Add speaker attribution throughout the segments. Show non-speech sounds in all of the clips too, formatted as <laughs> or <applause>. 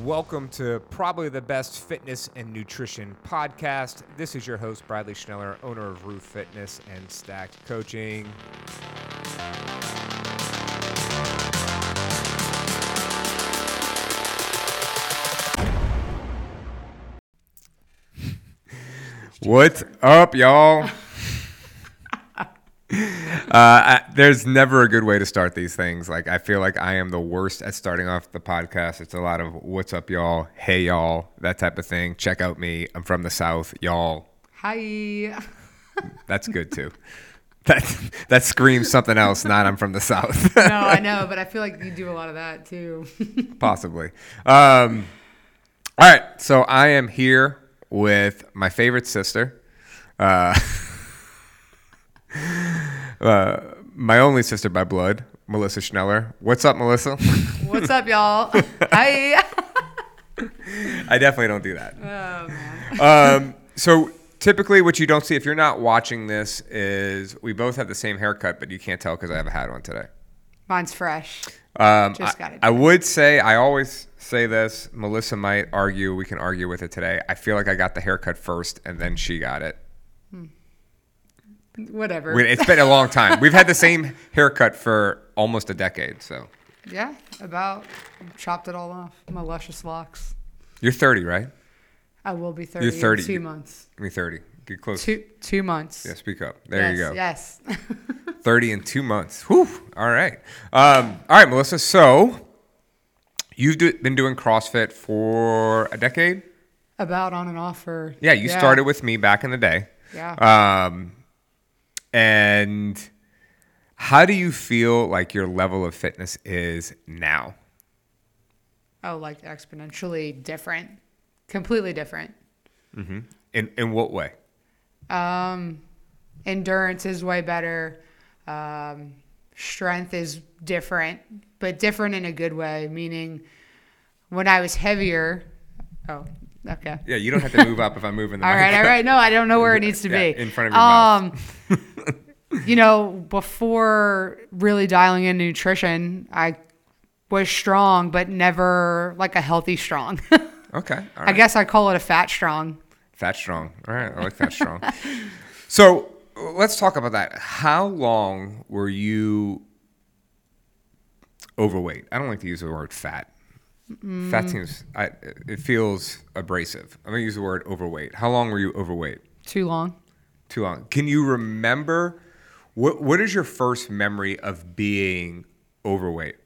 Speaker 1: Welcome to probably the best fitness and nutrition podcast. This is your host, Bradley Schneller, owner of Roof Fitness and Stacked Coaching. <laughs> What's up, y'all? Uh, I, there's never a good way to start these things. Like I feel like I am the worst at starting off the podcast. It's a lot of "What's up, y'all?" "Hey, y'all," that type of thing. Check out me. I'm from the South, y'all.
Speaker 2: Hi. <laughs>
Speaker 1: That's good too. That that screams something else. Not I'm from the South. <laughs>
Speaker 2: no, I <laughs> know, but I feel like you do a lot of that too.
Speaker 1: Possibly. Um, all right, so I am here with my favorite sister. Uh, uh, my only sister by blood, Melissa Schneller. What's up, Melissa? <laughs>
Speaker 2: What's up, y'all? <laughs> Hi.
Speaker 1: I definitely don't do that.
Speaker 2: Oh man.
Speaker 1: Um, so typically, what you don't see if you're not watching this is we both have the same haircut, but you can't tell because I have a hat on today.
Speaker 2: Mine's fresh.
Speaker 1: Um,
Speaker 2: Just
Speaker 1: I,
Speaker 2: got it
Speaker 1: I would say I always say this. Melissa might argue. We can argue with it today. I feel like I got the haircut first, and then she got it.
Speaker 2: Whatever.
Speaker 1: It's been a long time. We've had the same haircut for almost a decade. So
Speaker 2: yeah, about chopped it all off. My luscious locks.
Speaker 1: you're 30, right?
Speaker 2: I will be 30
Speaker 1: You're 30.
Speaker 2: in two months.
Speaker 1: Me 30. Get close.
Speaker 2: Two two months.
Speaker 1: Yeah, speak up. There you go.
Speaker 2: Yes. Yes. <laughs>
Speaker 1: 30 in two months. Whew. All right. Um, all right, Melissa. So you've do, been doing CrossFit for a decade?
Speaker 2: about on and off for.
Speaker 1: Yeah, you started with me back in the day.
Speaker 2: Yeah.
Speaker 1: Um, and how do you feel like your level of fitness is now?
Speaker 2: oh, like exponentially different. Completely different. Mm-hmm.
Speaker 1: In in what way?
Speaker 2: Um, endurance is way better. Um, strength is different, but different in a good way. Meaning, when I was heavier, oh, okay.
Speaker 1: Yeah, you don't have to move up if I'm moving the <laughs>
Speaker 2: All right, all right. No, I don't know where it needs to
Speaker 1: Yeah,
Speaker 2: be.
Speaker 1: in front of your mouth.
Speaker 2: Um, you know, before really dialing in nutrition, I was strong, but never like a healthy strong. <laughs>
Speaker 1: Okay. All
Speaker 2: I guess I call it a fat strong.
Speaker 1: Fat strong. All right, I like fat strong. <laughs> so let's talk about that. How long were you overweight? I don't like to use the word fat. Fat seems I, it feels abrasive. I'm gonna use the word overweight. How long were you overweight?
Speaker 2: Too long.
Speaker 1: Too long. Can you remember what what is your first memory of being overweight?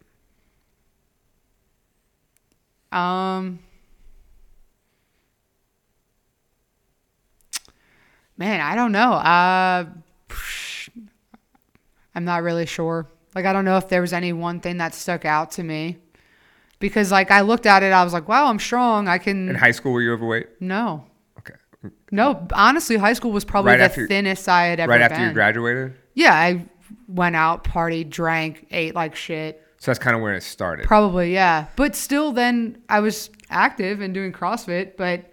Speaker 2: Um, man, I don't know. Uh, I'm not really sure. Like, I don't know if there was any one thing that stuck out to me because, like, I looked at it, I was like, wow, I'm strong. I can.
Speaker 1: In high school were you overweight?
Speaker 2: No,
Speaker 1: Okay.
Speaker 2: no. Honestly, high school was probably
Speaker 1: Right
Speaker 2: the
Speaker 1: after-
Speaker 2: thinnest I had ever
Speaker 1: Right after
Speaker 2: been.
Speaker 1: you graduated?
Speaker 2: Yeah, I went out, partied, drank, ate like shit.
Speaker 1: So that's kind of where it started.
Speaker 2: Probably, yeah. But still, then I was active and doing CrossFit, but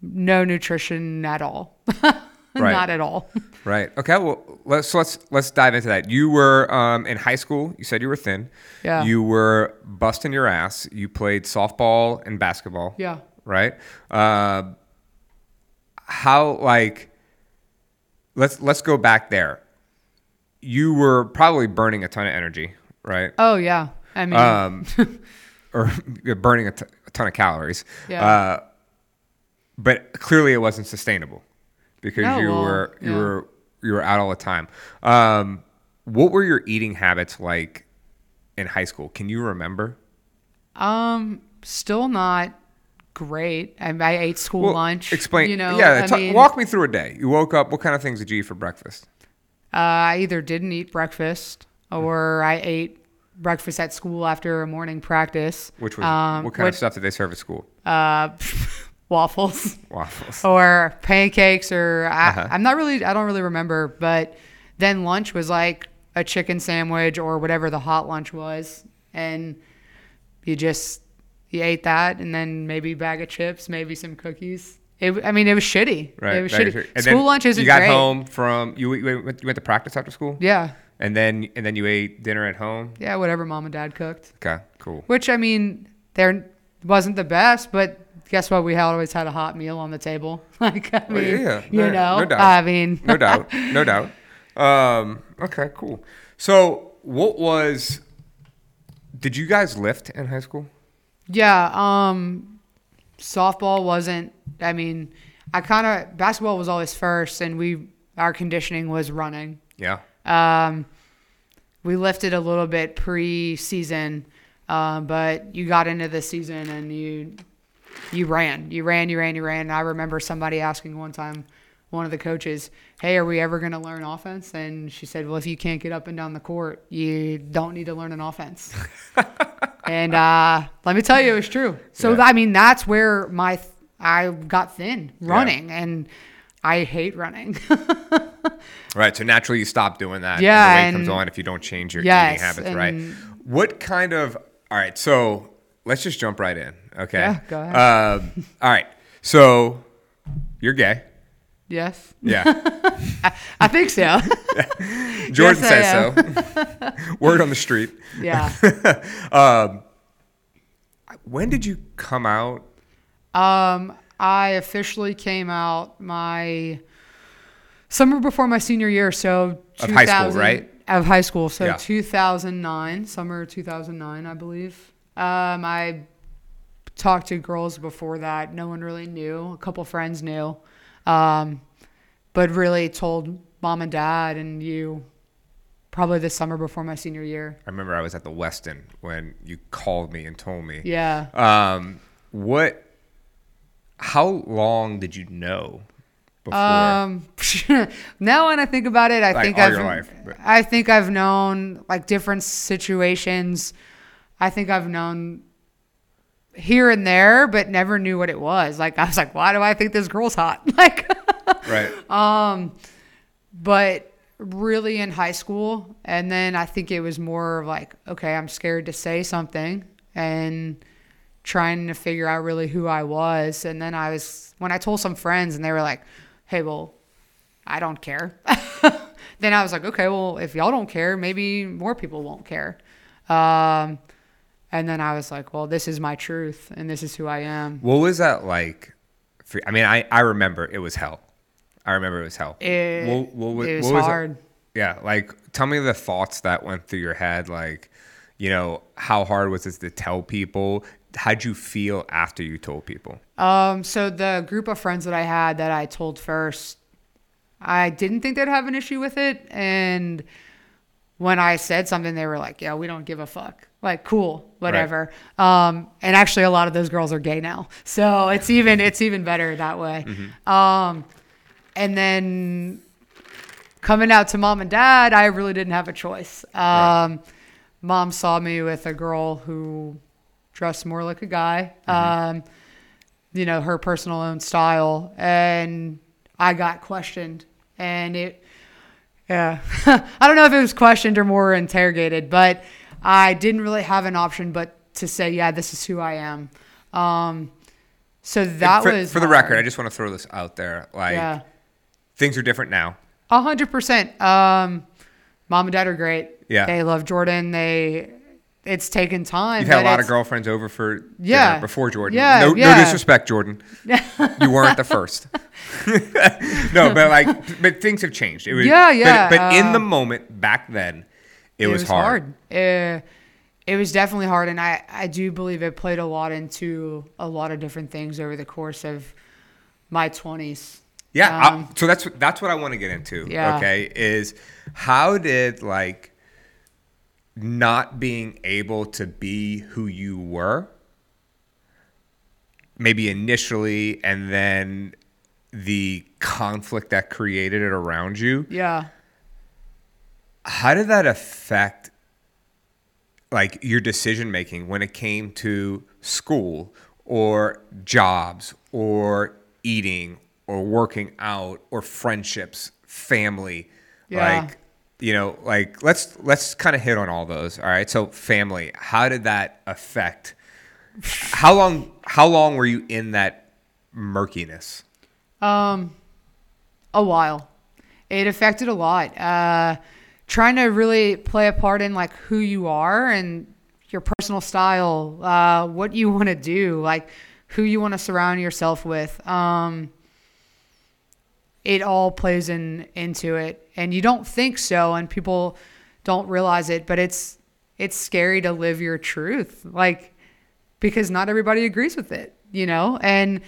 Speaker 2: no nutrition at all. <laughs> <laughs>
Speaker 1: Right.
Speaker 2: Not at all. <laughs>
Speaker 1: Right. Okay. Well, let's so let's let's dive into that. You were um, in high school. You said you were thin.
Speaker 2: Yeah.
Speaker 1: You were busting your ass. You played softball and basketball.
Speaker 2: Yeah.
Speaker 1: Right. Uh, how like let's let's go back there. You were probably burning a ton of energy, right?
Speaker 2: Oh yeah. I mean,
Speaker 1: Um, <laughs> or burning a, t- a ton of calories.
Speaker 2: Yeah.
Speaker 1: Uh, but clearly, it wasn't sustainable because
Speaker 2: No,
Speaker 1: you
Speaker 2: well,
Speaker 1: were you
Speaker 2: yeah.
Speaker 1: were you were out all the time. Um, what were your eating habits like in high school? Can you remember?
Speaker 2: um, still not great. I, I ate school
Speaker 1: Well,
Speaker 2: lunch.
Speaker 1: Explain.
Speaker 2: You know,
Speaker 1: yeah.
Speaker 2: Mean,
Speaker 1: walk me through a day. You woke up. What kind of things did you eat for breakfast?
Speaker 2: uh, I either didn't eat breakfast or I ate breakfast at school after a morning practice.
Speaker 1: Which was
Speaker 2: um,
Speaker 1: what kind of stuff did they serve at school?
Speaker 2: uh, <laughs> waffles.
Speaker 1: Waffles.
Speaker 2: or pancakes or I,
Speaker 1: Uh-huh.
Speaker 2: I'm not really I don't really remember but then lunch was like a chicken sandwich or whatever the hot lunch was and you just you ate that and then maybe bag of chips maybe some cookies it, I mean it was shitty
Speaker 1: Right.
Speaker 2: it was shitty
Speaker 1: true. And
Speaker 2: school lunch isn't
Speaker 1: You got
Speaker 2: great
Speaker 1: home from you. You went, you went to practice after school.
Speaker 2: yeah
Speaker 1: And then and then you ate dinner at home.
Speaker 2: yeah whatever mom and dad cooked
Speaker 1: Okay, cool.
Speaker 2: which I mean they're wasn't the best, but guess what? We always had a hot meal on the table. <laughs> Like, I mean,
Speaker 1: yeah,
Speaker 2: you
Speaker 1: no-
Speaker 2: know,
Speaker 1: no doubt.
Speaker 2: I mean,
Speaker 1: no <laughs> doubt, no doubt. Um, okay, cool. So, what was? Did you guys lift in high school?
Speaker 2: Yeah, um softball wasn't I mean, I kind of basketball was always first and we our conditioning was running.
Speaker 1: Yeah.
Speaker 2: Um we lifted a little bit pre-season, um, but you got into the season and you you ran. You ran, you ran, you ran. And I remember somebody asking one time one of the coaches, "Hey, are we ever going to learn offense?" And she said, "Well, if you can't get up and down the court, you don't need to learn an offense." <laughs> and uh, let me tell you, it was true. So
Speaker 1: Yeah.
Speaker 2: I mean, that's where my th- I got thin running, and I hate running. <laughs>
Speaker 1: Right. So naturally, you stop doing that.
Speaker 2: Yeah,
Speaker 1: And the weight comes on if you don't change your
Speaker 2: Yes,
Speaker 1: eating habits. Right. What kind of? All right. So let's just jump right in. Okay.
Speaker 2: Yeah, go ahead.
Speaker 1: Um, <laughs> all right. So you're gay.
Speaker 2: yes,
Speaker 1: Yeah. <laughs>
Speaker 2: I think so. <laughs>
Speaker 1: Jordan
Speaker 2: Yes,
Speaker 1: says so. Word on the street.
Speaker 2: yeah.
Speaker 1: Um, When did you come out?
Speaker 2: Um, I officially came out my summer before my senior year, so
Speaker 1: Of high school,
Speaker 2: 2000
Speaker 1: right?
Speaker 2: Of high school, so
Speaker 1: Yeah.
Speaker 2: 2009, summer 2009, I believe. Um, I talked to girls before that. No one really knew. A couple friends knew, um, but really told mom and dad and you probably the summer before my senior year.
Speaker 1: I remember I was at the Weston when you called me and told me.
Speaker 2: Yeah.
Speaker 1: Um, what? How long did you know before?
Speaker 2: Um, <laughs> now when I think about it, I
Speaker 1: Like,
Speaker 2: think I've,
Speaker 1: life,
Speaker 2: I think I've known like different situations. I think I've known here and there, but never knew what it was. Like I was like, why do I think this girl's hot? <laughs> Like,
Speaker 1: right.
Speaker 2: Um, but really in high school, and then I think it was more of like, okay, I'm scared to say something and trying to figure out really who I was. And then I was when I told some friends, and they were like, hey, well, I don't care. <laughs> then I was like, okay, well, if y'all don't care, maybe more people won't care. Um, and then I was like, well, this is my truth, and this is who I am.
Speaker 1: What was that like? For, I mean, I, I remember it was hell. I remember it was hell.
Speaker 2: It,
Speaker 1: What- what
Speaker 2: it was
Speaker 1: was
Speaker 2: hard.
Speaker 1: Yeah, like tell me the thoughts that went through your head. Like, you know, how hard was this to tell people? How'd you feel after you told people?
Speaker 2: Um, so the group of friends that I had that I told first, I didn't think they'd have an issue with it. And when I said something, they were like, yeah, we don't give a fuck. Like, cool, whatever. Um, and actually a lot of those girls are gay now. So it's even, it's even better that way. Um, and then coming out to mom and dad, I really didn't have a choice. Um, mom saw me with a girl who dressed more like a guy. Um, you know, her personal own style. And I got questioned. And it, yeah, <laughs> I don't know if it was questioned or more interrogated, but I didn't really have an option but to say, yeah, this is who I am. Um, so that
Speaker 1: for,
Speaker 2: was
Speaker 1: for the
Speaker 2: hard.
Speaker 1: record. I just want to throw this out there. Like,
Speaker 2: yeah,
Speaker 1: things are different now.
Speaker 2: a hundred percent. Um, mom and dad are great.
Speaker 1: Yeah.
Speaker 2: they love Jordan. They, it's taken time.
Speaker 1: You've had a lot of girlfriends over for
Speaker 2: Yeah.
Speaker 1: before Jordan.
Speaker 2: Yeah,
Speaker 1: no,
Speaker 2: yeah.
Speaker 1: no disrespect, Jordan. <laughs> you weren't the first. <laughs> no, but like, but things have changed. It was,
Speaker 2: Yeah, yeah,
Speaker 1: But, but in
Speaker 2: uh,
Speaker 1: the moment back then, it, was, hard.
Speaker 2: Uh, it was definitely hard, and I, I do believe it played a lot into a lot of different things over the course of my twenties.
Speaker 1: Yeah. I-
Speaker 2: Um,
Speaker 1: so that's that's what I want to get into.
Speaker 2: Yeah.
Speaker 1: Okay. Is how did like not being able to be who you were, maybe initially, and then the conflict that created it around you.
Speaker 2: Yeah.
Speaker 1: How did that affect like your decision making when it came to school or jobs or eating or working out or friendships, family?
Speaker 2: Yeah.
Speaker 1: Like you know, like let's let's kind of hit on all those. All right. So family, how did that affect how long how long were you in that murkiness?
Speaker 2: Um, a while. It affected a lot. Uh, trying to really play a part in like who you are and your personal style, uh, what you want to do, like who you want to surround yourself with. Um, it all plays in into it, and you don't think so, and people don't realize it, but it's it's scary to live your truth, like because not everybody agrees with it, you know, and.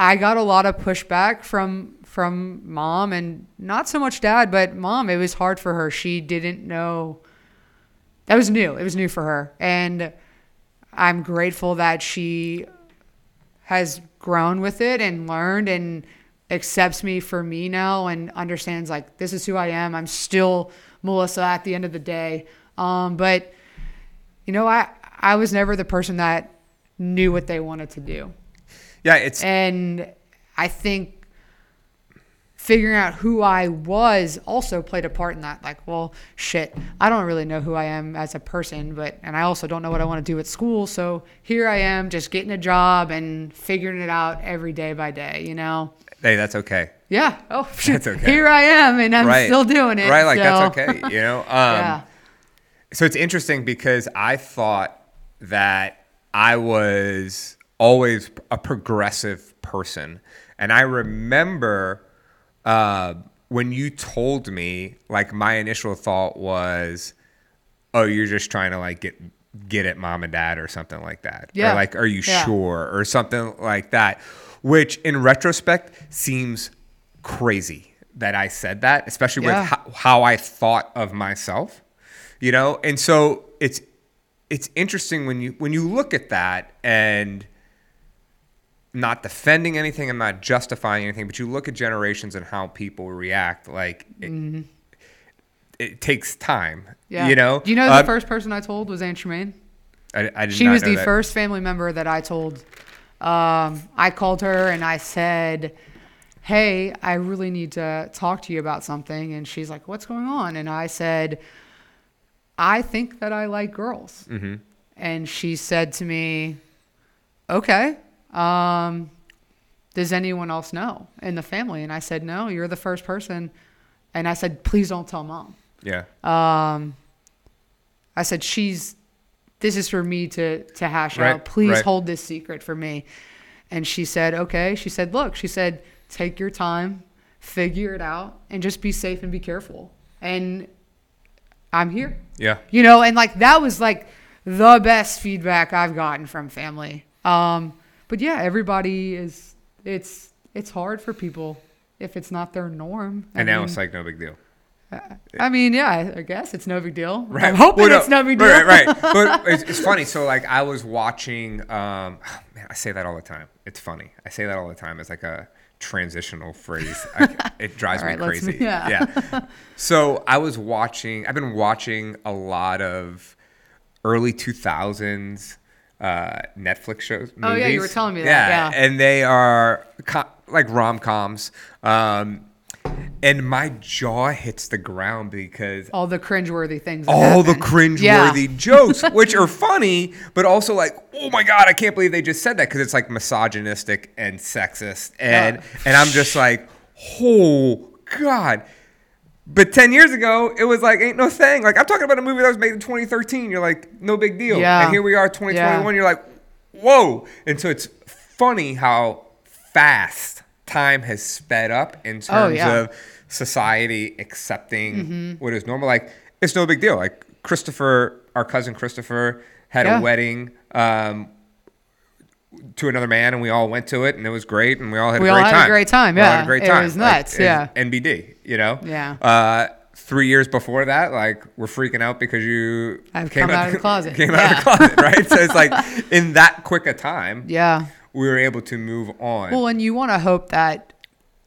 Speaker 2: I got a lot of pushback from from mom and not so much dad, but mom. It was hard for her. She didn't know. That was new. It was new for her, and I'm grateful that she has grown with it and learned and accepts me for me now and understands like this is who I am. I'm still Melissa at the end of the day. Um, but you know, I I was never the person that knew what they wanted to do.
Speaker 1: Yeah, it's
Speaker 2: And I think figuring out who I was also played a part in that. Like, well, shit, I don't really know who I am as a person, but, and I also don't know what I want to do at school. So here I am just getting a job and figuring it out every day by day, you know?
Speaker 1: hey, that's okay.
Speaker 2: Yeah. Oh,
Speaker 1: That's okay.
Speaker 2: Here I am and I'm
Speaker 1: right.
Speaker 2: still doing it.
Speaker 1: Right, like
Speaker 2: so-
Speaker 1: that's okay. You know. <laughs> Um,
Speaker 2: yeah.
Speaker 1: So it's interesting because I thought that I was always a progressive person. And I remember uh, when you told me, like, my initial thought was, oh, you're just trying to, like, get get at mom and dad or something like that.
Speaker 2: Yeah.
Speaker 1: Or, like, are you
Speaker 2: Yeah.
Speaker 1: sure? Or something like that, which in retrospect seems crazy that I said that, especially
Speaker 2: Yeah.
Speaker 1: with how, how I thought of myself you know and so it's it's interesting when you when you look at that and not defending anything i'm not justifying anything but you look at generations and how people react like it, it takes time
Speaker 2: Mm-hmm. Yeah.
Speaker 1: you know
Speaker 2: Do you know the
Speaker 1: Um,
Speaker 2: first person I told was Aunt Tremaine?
Speaker 1: I, I
Speaker 2: She was the
Speaker 1: that.
Speaker 2: first family member that I told. Um, I called her and I said, Hey, I really need to talk to you about something. And she's like, What's going on? And I said, I think that I like girls.
Speaker 1: Mm-hmm.
Speaker 2: And she said to me, Okay. Um, does anyone else know in the family? And I said, No, you're the first person. And I said, Please don't tell mom.
Speaker 1: yeah
Speaker 2: Um, I said, she's, this is for me to, to hash
Speaker 1: Right,
Speaker 2: out. Please
Speaker 1: right.
Speaker 2: hold this secret for me. And she said, okay. She said, look, she said, take your time, figure it out, and just be safe and be careful. And I'm here.
Speaker 1: yeah
Speaker 2: You know, and like that was like the best feedback I've gotten from family. Um, but yeah, everybody is, it's, it's hard for people if it's not their norm. I
Speaker 1: and now
Speaker 2: mean-
Speaker 1: it's like no big deal
Speaker 2: I mean, yeah, I guess it's no big deal.
Speaker 1: Right.
Speaker 2: I'm hoping
Speaker 1: Well, no,
Speaker 2: it's no big deal.
Speaker 1: Right, right. right. <laughs> But it's, it's funny. So like I was watching. Um, <sighs> man, I say that all the time. It's funny. I say that all the time. It's like a transitional phrase. I, <laughs> it drives
Speaker 2: right,
Speaker 1: me crazy.
Speaker 2: yeah.
Speaker 1: yeah. <laughs> So I was watching. I've been watching a lot of early two thousands uh, Netflix shows.
Speaker 2: Oh, yeah, you were telling me that, yeah.
Speaker 1: and they are co- like rom coms. Um, and my jaw hits the ground because
Speaker 2: all the cringeworthy things.
Speaker 1: all the
Speaker 2: happen.
Speaker 1: cringeworthy jokes, <laughs> which are funny, but also like, oh my god, I can't believe they just said that because it's like misogynistic and sexist, and
Speaker 2: Yeah.
Speaker 1: and I'm just like, oh god. But ten years ago, it was like ain't no thing. Like I'm talking about a movie that was made in 2013. You're like, no big deal.
Speaker 2: Yeah.
Speaker 1: And here we are, 2021.
Speaker 2: Yeah.
Speaker 1: You're like, whoa. And so it's funny how fast time has sped up in terms
Speaker 2: Oh, yeah.
Speaker 1: of society accepting what is normal. Like it's no big deal. Like Christopher, our cousin Christopher, had
Speaker 2: Yeah.
Speaker 1: a wedding um, to another man, and we all went to it, and it was great, and we all had
Speaker 2: We
Speaker 1: a
Speaker 2: all
Speaker 1: great
Speaker 2: had a
Speaker 1: time.
Speaker 2: great time,
Speaker 1: We all had a great time.
Speaker 2: It was nuts,
Speaker 1: it's
Speaker 2: yeah.
Speaker 1: NBD, you know.
Speaker 2: Yeah.
Speaker 1: Uh, three years before that, like we're freaking out because you
Speaker 2: I've come out of the <laughs> closet.
Speaker 1: Came out of the closet, right? so it's like <laughs> in that quick a time,
Speaker 2: Yeah.
Speaker 1: we were able to move on.
Speaker 2: Well, and you want to hope that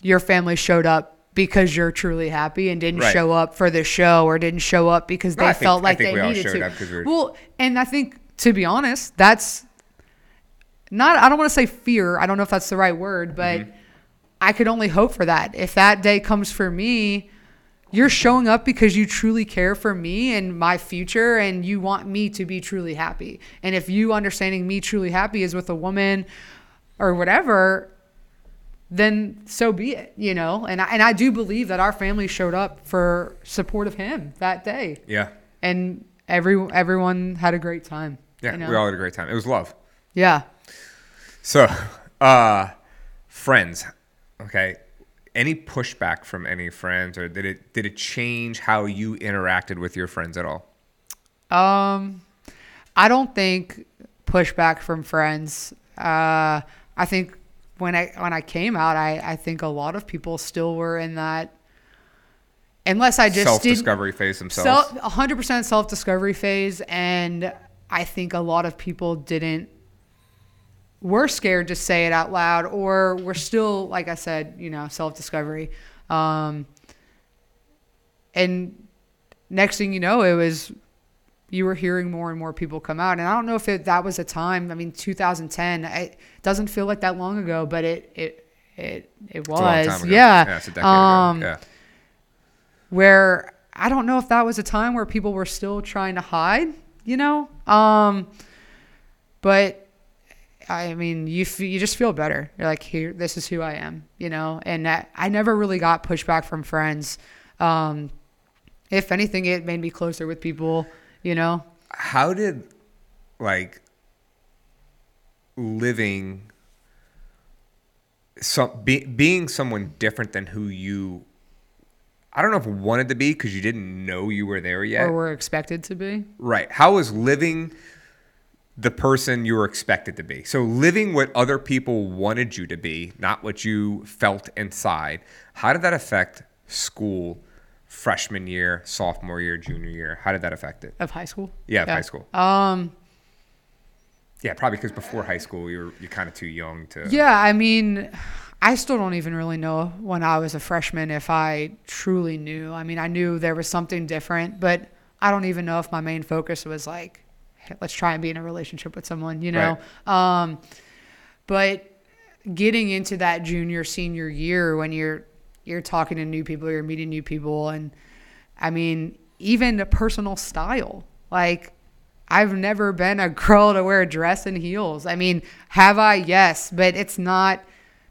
Speaker 2: your family showed up because you're truly happy and didn't
Speaker 1: Right.
Speaker 2: show up for the show or didn't show up because
Speaker 1: No,
Speaker 2: they
Speaker 1: think-
Speaker 2: felt
Speaker 1: I
Speaker 2: like
Speaker 1: think
Speaker 2: they
Speaker 1: we all
Speaker 2: needed
Speaker 1: showed
Speaker 2: to.
Speaker 1: we were-
Speaker 2: Well, and I think to be honest, that's not I don't want to say fear. I don't know if that's the right word, but
Speaker 1: Mm-hmm.
Speaker 2: I could only hope for that. If that day comes for me, you're showing up because you truly care for me and my future and you want me to be truly happy. And if you understanding me truly happy is with a woman or whatever, then so be it, you know? And I, and I do believe that our family showed up for support of him that day.
Speaker 1: yeah.
Speaker 2: And every everyone had a great time.
Speaker 1: Yeah,
Speaker 2: you know?
Speaker 1: we all had a great time. It was love.
Speaker 2: yeah.
Speaker 1: So, <laughs> uh, friends, okay. Any pushback from any friends, or did it did it change how you interacted with your friends at all?
Speaker 2: Um, I don't think pushback from friends. Uh, I think when I when I came out, I I think a lot of people still were in that. Unless I just
Speaker 1: Self discovery phase themselves.
Speaker 2: self 100% self discovery phase, and I think a lot of people didn't. Were scared to say it out loud, or we're still, like I said, you know, self discovery. Um, and next thing you know, it was you were hearing more and more people come out. And I don't know if it, that was a time. I mean, 2010. It doesn't feel like that long ago, but it it it it
Speaker 1: It's a long
Speaker 2: was. Yeah.
Speaker 1: yeah, it's a decade
Speaker 2: um,
Speaker 1: ago. Yeah,
Speaker 2: Where I don't know if that was a time where people were still trying to hide. You know. Um, but I mean, you f- you just feel better. You're like, here, this is who I am, you know. And that, I never really got pushback from friends. Um, if anything, it made me closer with people, you know.
Speaker 1: how did like living some be, being someone different than who you I don't know if wanted to be because you didn't know you were there yet.
Speaker 2: or were expected to be.
Speaker 1: Right. How was living the person you were expected to be? So living what other people wanted you to be, not what you felt inside. How did that affect school freshman year, sophomore year, junior year? How did that affect it?
Speaker 2: Of high school.
Speaker 1: Yeah, of high school.
Speaker 2: Um.
Speaker 1: Yeah, probably because before high school you're you're kind of too young to.
Speaker 2: Yeah, I mean, I still don't even really know when I was a freshman if I truly knew. I mean, I knew there was something different, but I don't even know if my main focus was like, "Hey, let's try and be in a relationship with someone, you know. Um, but getting into that junior senior year when you're you're talking to new people, you're meeting new people, and I mean, even the personal style, like. I've never been a <laughs> girl to wear a dress and heels. I mean, have I? Yes, but it's not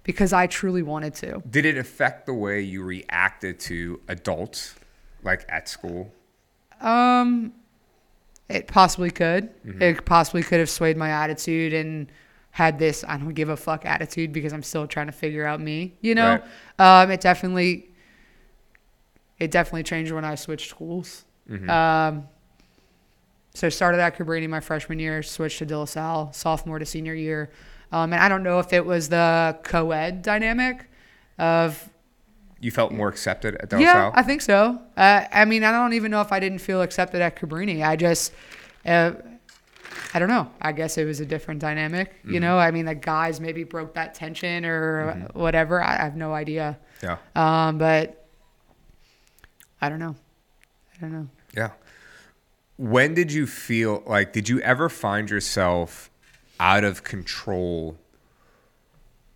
Speaker 2: because I truly wanted to.
Speaker 1: Did it affect the way you reacted to adults, like at school?
Speaker 2: Um, it possibly could. It possibly could have swayed my attitude and had this I don't give a fuck attitude because I'm still trying to figure out me. You know, um, it definitely, it definitely changed when I switched schools. Um, so started at Cabrini my freshman year, switched to De La Salle sophomore to senior year, um, and I don't know if it was the co-ed dynamic of
Speaker 1: You felt more accepted at Del
Speaker 2: yeah? I think so. Uh, I mean, I don't even know if I didn't feel accepted at Cabrini. I just, uh, I don't know. I guess it was a different dynamic. You know, I mean, the guys maybe broke that tension or whatever. I, I have no idea.
Speaker 1: yeah.
Speaker 2: Um, but I don't know. I don't know.
Speaker 1: Yeah. When did you feel like, did you ever find yourself out of control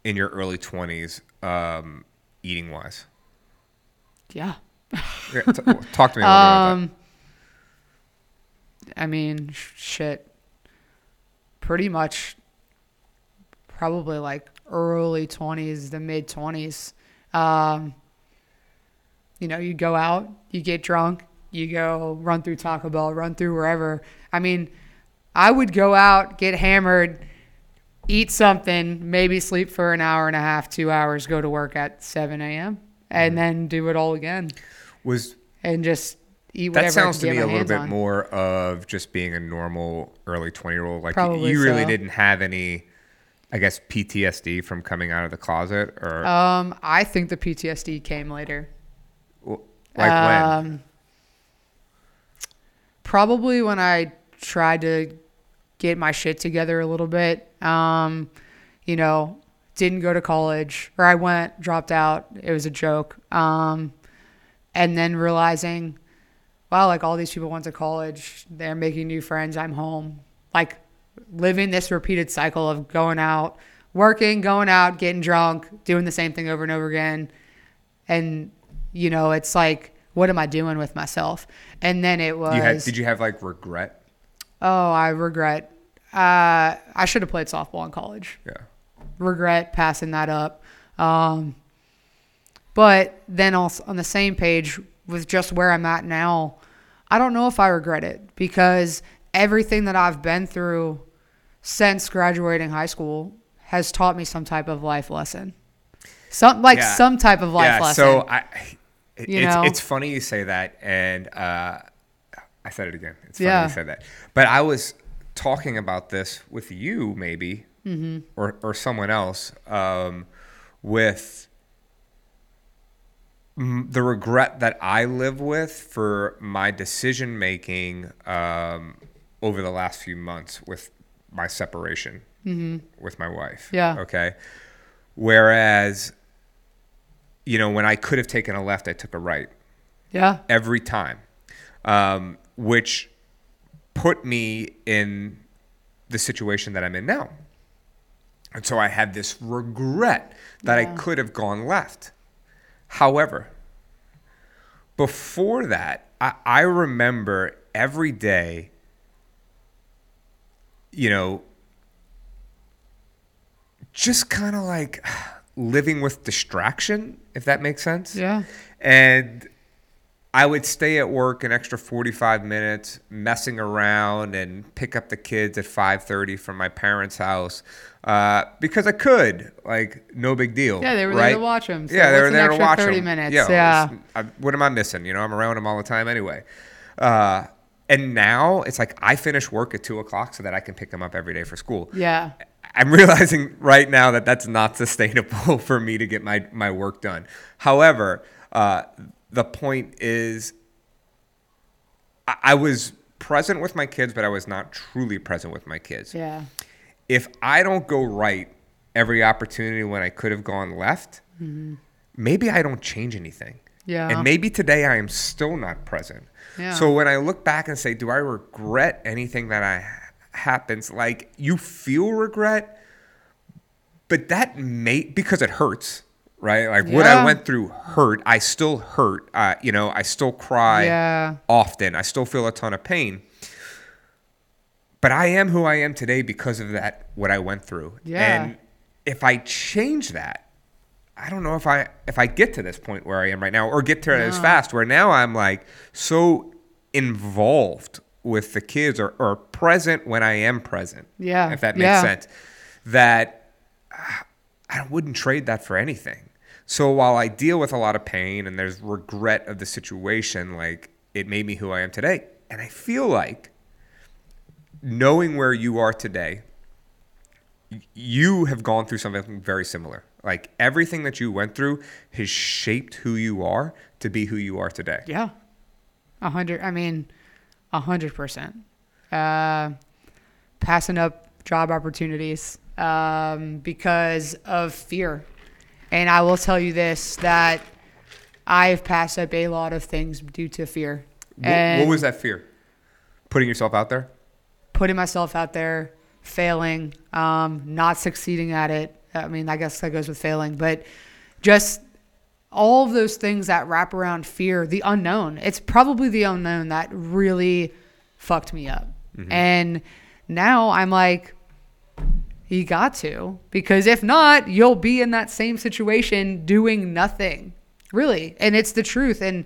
Speaker 1: in your early 20s, um, eating wise?
Speaker 2: Yeah.
Speaker 1: Yeah, t- talk to me a little bit about
Speaker 2: Um, I mean, sh- shit. Pretty much, probably like early twenties, the mid twenties. Um, you know, you go out, you get drunk, you go run through Taco Bell, run through wherever. I mean, I would go out, get hammered, eat something, maybe sleep for an hour and a half, two hours, go to work at 7 a.m., and then do it all again.
Speaker 1: Was
Speaker 2: and just eat whatever
Speaker 1: that sounds to me a little bit
Speaker 2: on.
Speaker 1: more of just being a normal early 20 year old. Like
Speaker 2: Probably
Speaker 1: you really
Speaker 2: so.
Speaker 1: didn't have any, I guess, PTSD from coming out of the closet or
Speaker 2: Um, I think the PTSD came later.
Speaker 1: like when?
Speaker 2: Um, Probably when I tried to get my shit together a little bit. Um, you know, didn't go to college, or I went, dropped out. It was a joke. Um, and then realizing, wow, like all these people went to college, they're making new friends. I'm home. Like living this repeated cycle of going out, working, going out, getting drunk, doing the same thing over and over again. And, you know, it's like, what am I doing with myself? And then it was,
Speaker 1: You had, did you have like regret?
Speaker 2: oh, I regret. Uh, I should have played softball in college
Speaker 1: Yeah.
Speaker 2: Regret passing that up. Um, but then also on the same page with just where I'm at now, I don't know if I regret it because everything that I've been through since graduating high school has taught me some type of life lesson. Some like
Speaker 1: Yeah.
Speaker 2: some type of life
Speaker 1: yeah,
Speaker 2: lesson.
Speaker 1: so I, it-
Speaker 2: You
Speaker 1: it's,
Speaker 2: know?
Speaker 1: it's funny you say that, and uh, I said it again. It's funny
Speaker 2: Yeah.
Speaker 1: you said that. But I was talking about this with you, maybe,
Speaker 2: Mm-hmm.
Speaker 1: or or someone else, um, with the regret that I live with for my decision making um, over the last few months with my separation with my wife.
Speaker 2: Mm-hmm. Yeah.
Speaker 1: Okay. Whereas, you know, when I could have taken a left, I took a right
Speaker 2: yeah.
Speaker 1: every time, um, which put me in the situation that I'm in now. And so I had this regret that I could have gone left. However, before that, I, I remember every day, you know, just kind of like <sighs> living with distraction, if that makes sense.
Speaker 2: Yeah.
Speaker 1: And I would stay at work an extra 45 minutes messing around and pick up the kids at 5:30 from my parents' house uh, because I could. Like no big deal.
Speaker 2: Yeah, they were
Speaker 1: right?
Speaker 2: there to watch 'em, so
Speaker 1: yeah, they were there to watch
Speaker 2: 30
Speaker 1: them.
Speaker 2: minutes?
Speaker 1: Yeah.
Speaker 2: Yeah.
Speaker 1: it's- I, what am I missing? You know, I'm around them all the time anyway. Uh, and now it's like I finish work at two o'clock so that I can pick them up every day for school.
Speaker 2: Yeah.
Speaker 1: I'm <laughs> realizing right now that that's not sustainable <laughs> for me to get my, my work done. However, uh, the point is, I, I was present with my kids, but I was not truly present with my kids.
Speaker 2: Yeah.
Speaker 1: If I don't go right every opportunity when I could have gone left, mm-hmm. maybe I don't change anything.
Speaker 2: Yeah.
Speaker 1: And maybe today I am still not present.
Speaker 2: Yeah.
Speaker 1: So when I look back and say, do I regret anything that I happens? Like you feel regret, but that may because it hurts, right? Like what I went through hurt. I still hurt. Uh, you know, I still cry
Speaker 2: Yeah.
Speaker 1: often. I still feel a ton of pain. But I am who I am today because of that what I went through.
Speaker 2: Yeah.
Speaker 1: And if I change that, I don't know if I if I get to this point where I am right now or get to it as fast where now I'm like so involved with the kids or, or present when I am present.
Speaker 2: Yeah.
Speaker 1: If that makes
Speaker 2: Yeah.
Speaker 1: sense. That uh, I wouldn't trade that for anything. So while I deal with a lot of pain and there's regret of the situation, like it made me who I am today. And I feel like knowing where you are today, you have gone through something very similar. Like everything that you went through has shaped who you are to be who you are today.
Speaker 2: Yeah. A hundred. I mean, a hundred percent. Uh, passing up job opportunities um, because of fear, and I will tell you this: that I've passed up a lot of things due to fear.
Speaker 1: Wh- what
Speaker 2: And
Speaker 1: was that fear? Putting yourself out there?
Speaker 2: putting myself out there, failing, um, not succeeding at it. I mean, I guess that goes with failing, but just all of those things that wrap around fear, the unknown. It's probably the unknown that really fucked me up. And now I'm like, you got to, because if not, you'll be in that same situation doing nothing, really. And it's the truth. And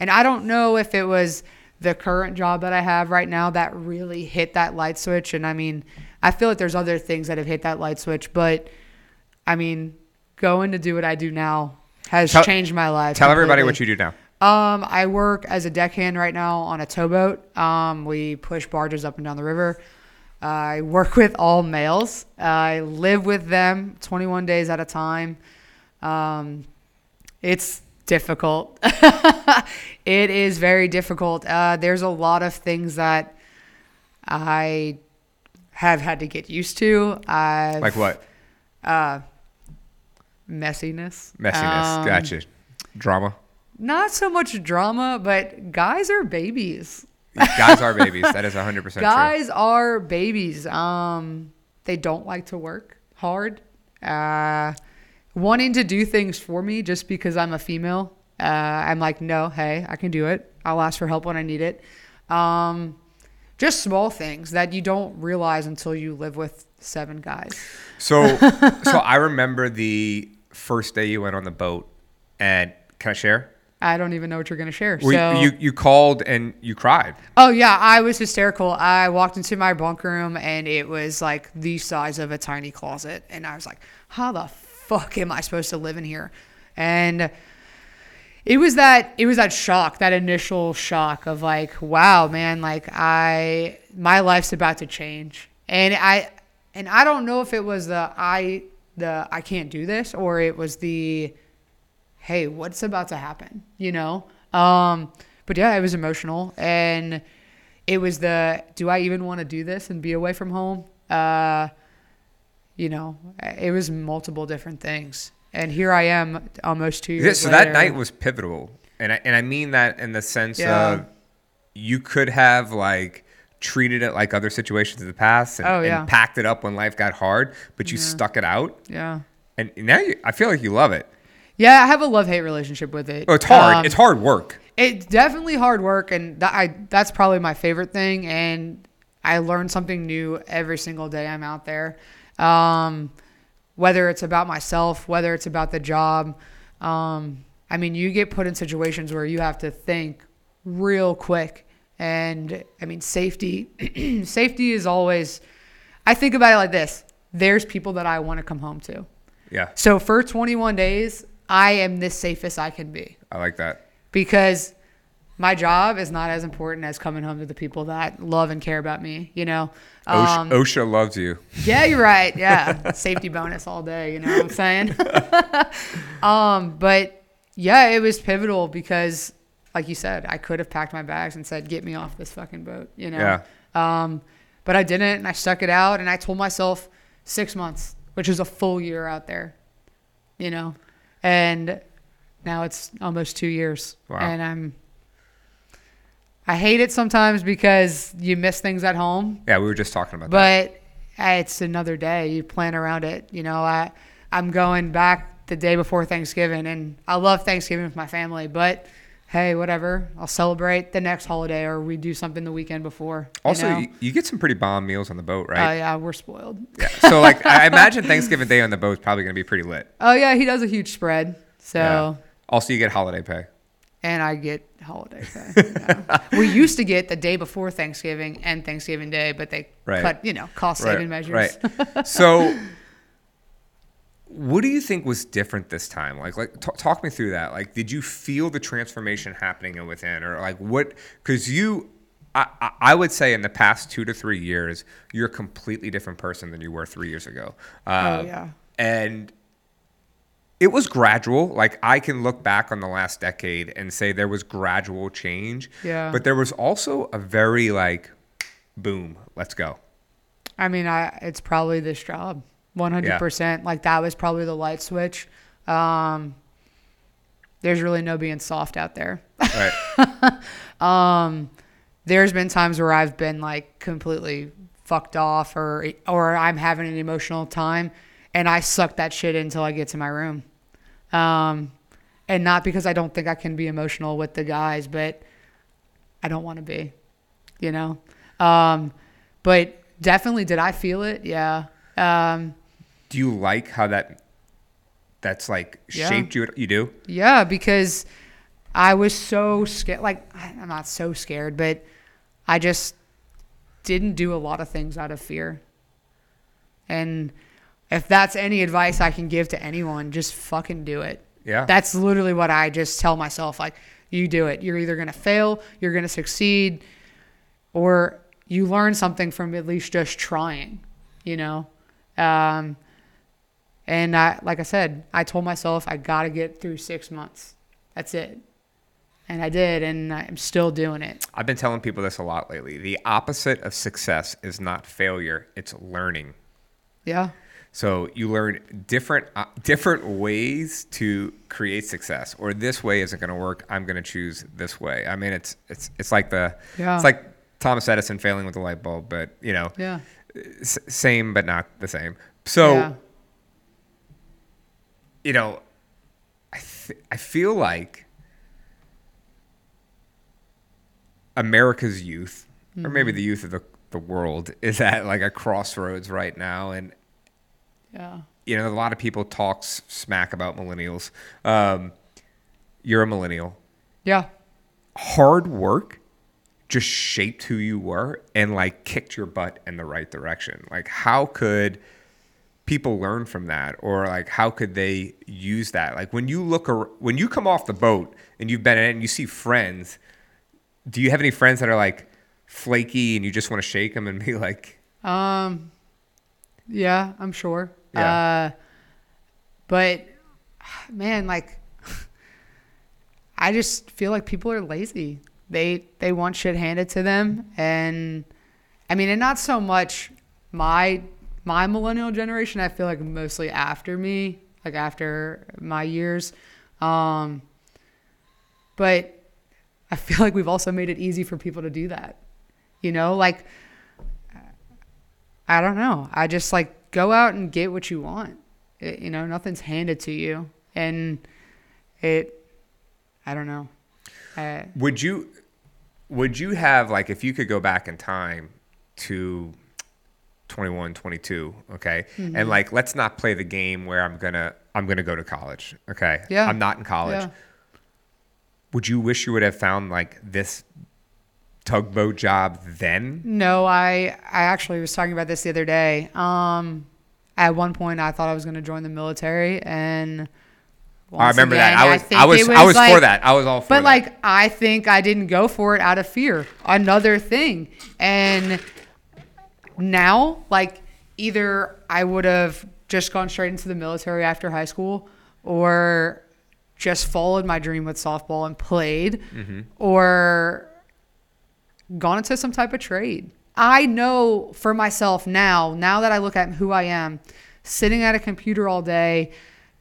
Speaker 2: and I don't know if it was the current job that I have right now that really hit that light switch. And I mean, I feel like there's other things that have hit that light switch, but I mean, going to do what I do now has
Speaker 1: Tell-
Speaker 2: changed my life.
Speaker 1: Tell everybody what you do now.
Speaker 2: Um, I work as a deckhand right now on a towboat. Um, we push barges up and down the river. I work with all males. I live with them 21 days at a time. Um, it's difficult. <laughs> it is very difficult. Uh, there's a lot of things that I have had to get used to. I've,
Speaker 1: Like what?
Speaker 2: Uh, messiness.
Speaker 1: Messiness.
Speaker 2: Um,
Speaker 1: gotcha. Drama.
Speaker 2: not so much drama, but guys are babies.
Speaker 1: Guys are babies. That is 100% guys true.
Speaker 2: Guys are babies. Um, they don't like to work hard. Uh, wanting to do things for me just because I'm a female. Uh, I'm like, no, hey, I can do it. I'll ask for help when I need it. Um, just small things that you don't realize until you live with seven guys.
Speaker 1: So, <laughs> so I remember the first day you went on the boat, and can I share?
Speaker 2: I don't even know what you're gonna share.
Speaker 1: Well,
Speaker 2: so
Speaker 1: you you called and you cried.
Speaker 2: Oh yeah, I was hysterical. I walked into my bunk room and it was like the size of a tiny closet, and I was like, "How the fuck am I supposed to live in here?" And it was that it was that shock, that initial shock of like, "Wow, man! Like I, my life's about to change," and I, and I don't know if it was the I, the I can't do this, or it was the hey, what's about to happen? You know? Um, but yeah, it was emotional. And it was the, do I even want to do this and be away from home? Uh, you know, it was multiple different things. And here I am almost two years
Speaker 1: Yeah, so
Speaker 2: later.
Speaker 1: that night was pivotal, and I, and I mean that in the sense
Speaker 2: Yeah.
Speaker 1: of you could have like treated it like other situations in the past and,
Speaker 2: Oh, yeah.
Speaker 1: and packed it up when life got hard, but you stuck it out,
Speaker 2: Yeah.
Speaker 1: and now you, I feel like you love it.
Speaker 2: Yeah, I have a love hate relationship with it.
Speaker 1: Oh, it's hard.
Speaker 2: Um,
Speaker 1: it's hard work.
Speaker 2: It's definitely hard work, and that, I that's probably my favorite thing. And I learn something new every single day I'm out there. Um, whether it's about myself, whether it's about the job. Um, I mean, you get put in situations where you have to think real quick, and I mean, safety. <clears throat> safety is always. I think about it like this: there's people that I want to come home to.
Speaker 1: Yeah,
Speaker 2: So for 21 days, I am the safest I can be
Speaker 1: I like that.
Speaker 2: because my job is not as important as coming home to the people that love and care about me, you know?
Speaker 1: OSHA,
Speaker 2: Um,
Speaker 1: OSHA loves you.
Speaker 2: yeah, you're right. Yeah. <laughs> Safety bonus all day, you know what I'm saying? <laughs> um, but yeah, it was pivotal because like you said, I could have packed my bags and said, "Get me off this fucking boat," you know.
Speaker 1: Yeah.
Speaker 2: Um, but I didn't, and I stuck it out, and I told myself six months, which is a full year out there, you know, and now it's almost two years,
Speaker 1: Wow.
Speaker 2: and I'm. I hate it sometimes because you miss things at home,
Speaker 1: Yeah, we were just talking about that.
Speaker 2: but uh, it's another day. You plan around it. You know, I I'm going back the day before Thanksgiving, and I love Thanksgiving with my family. But hey, whatever. I'll celebrate the next holiday, or we do something the weekend before. you
Speaker 1: Also,
Speaker 2: know?
Speaker 1: you, you get some pretty bomb meals on the boat, right?
Speaker 2: oh
Speaker 1: right?
Speaker 2: yeah, we're spoiled.
Speaker 1: yeah. So, like, I <laughs> imagine Thanksgiving Day on the boat is probably going to be pretty lit.
Speaker 2: Oh yeah, he does a huge spread. So.
Speaker 1: Yeah. Also, you get holiday pay.
Speaker 2: And I get holiday pay. we used to get the day before Thanksgiving and Thanksgiving Day, but they
Speaker 1: Right.
Speaker 2: cut, you know, cost saving measures.
Speaker 1: Right. <laughs> so, what do you think was different this time? Like, like t- talk me through that. Like, did you feel the transformation happening within, or like what? Because you, I, I- would say, in the past two to three years, you're a completely different person than you were three years ago. Uh,
Speaker 2: Oh, yeah.
Speaker 1: And it was gradual. Like I can look back on the last decade and say there was gradual change.
Speaker 2: Yeah.
Speaker 1: But there was also a very like, boom, let's go.
Speaker 2: I mean, I it's probably this job, one hundred percent. Like that was probably the light switch. Um, there's really no being soft out there.
Speaker 1: Right. <laughs>
Speaker 2: There's been times where I've been like completely fucked off, or or I'm having an emotional time, and I suck that shit until I get to my room. Um, and not because I don't think I can be emotional with the guys, but I don't want to be, you know. Um, but definitely, did I feel it? Yeah. Um,
Speaker 1: do you like how that that's like
Speaker 2: Yeah.
Speaker 1: shaped you? You do.
Speaker 2: Yeah, because I was so scared. Like, I'm not so scared, but I just didn't do a lot of things out of fear. And if that's any advice I can give to anyone, just fucking do it.
Speaker 1: Yeah.
Speaker 2: That's literally what I just tell myself. Like, you do it. You're either going to fail, you're going to succeed, or you learn something from at least just trying, you know? Um, and I, like I said, I told myself I got to get through six months. That's it. And I did, and I'm still doing it.
Speaker 1: I've been telling people this a lot lately. The opposite of success is not failure; it's learning.
Speaker 2: Yeah.
Speaker 1: So you learn different uh, different ways to create success. Or this way isn't going to work. I'm going to choose this way. I mean, it's it's it's like the
Speaker 2: Yeah.
Speaker 1: it's like Thomas Edison failing with the light bulb, but you know,
Speaker 2: Yeah.
Speaker 1: s- same but not the same. So
Speaker 2: yeah.
Speaker 1: You know, I th- I feel like America's youth, or maybe
Speaker 2: Mm-hmm.
Speaker 1: the youth of the the world, is at like a crossroads right now, and
Speaker 2: Yeah.
Speaker 1: you know, a lot of people talk smack about millennials. Um, you're a millennial.
Speaker 2: Yeah.
Speaker 1: hard work just shaped who you were and like kicked your butt in the right direction. Like how could people learn from that or like how could they use that? Like when you look ar- when you come off the boat and you've been in it and you see friends, do you have any friends that are like flaky and you just want to shake them and be like
Speaker 2: Um, yeah, I'm sure.
Speaker 1: Yeah.
Speaker 2: Uh, but man, like, <sighs> I just feel like people are lazy. They they want shit handed to them, and I mean, and not so much my my millennial generation. I feel like mostly after me, like after my years. Um, but I feel like we've also made it easy for people to do that. You know, like I don't know. I just like go out and get what you want. It, you know, nothing's handed to you, and it. I don't know.
Speaker 1: Would you would you have like if you could go back in time to 21, 22, okay?
Speaker 2: Mm-hmm.
Speaker 1: And like let's not play the game where I'm going to I'm going to go to college, okay?
Speaker 2: Yeah.
Speaker 1: I'm not in college.
Speaker 2: yeah.
Speaker 1: Would you wish you would have found like this tugboat job then?
Speaker 2: No, I I actually was talking about this the other day. Um, at one point, I thought I was going to join the military, and
Speaker 1: I remember
Speaker 2: again,
Speaker 1: that. I was
Speaker 2: think
Speaker 1: I was
Speaker 2: it
Speaker 1: I was for that. I was all for
Speaker 2: But
Speaker 1: that.
Speaker 2: like, I think I didn't go for it out of fear. Another thing, and now, like, either I would have just gone straight into the military after high school, or just followed my dream with softball and played,
Speaker 1: Mm-hmm.
Speaker 2: or gone into some type of trade. I know for myself now, now that I look at who I am, sitting at a computer all day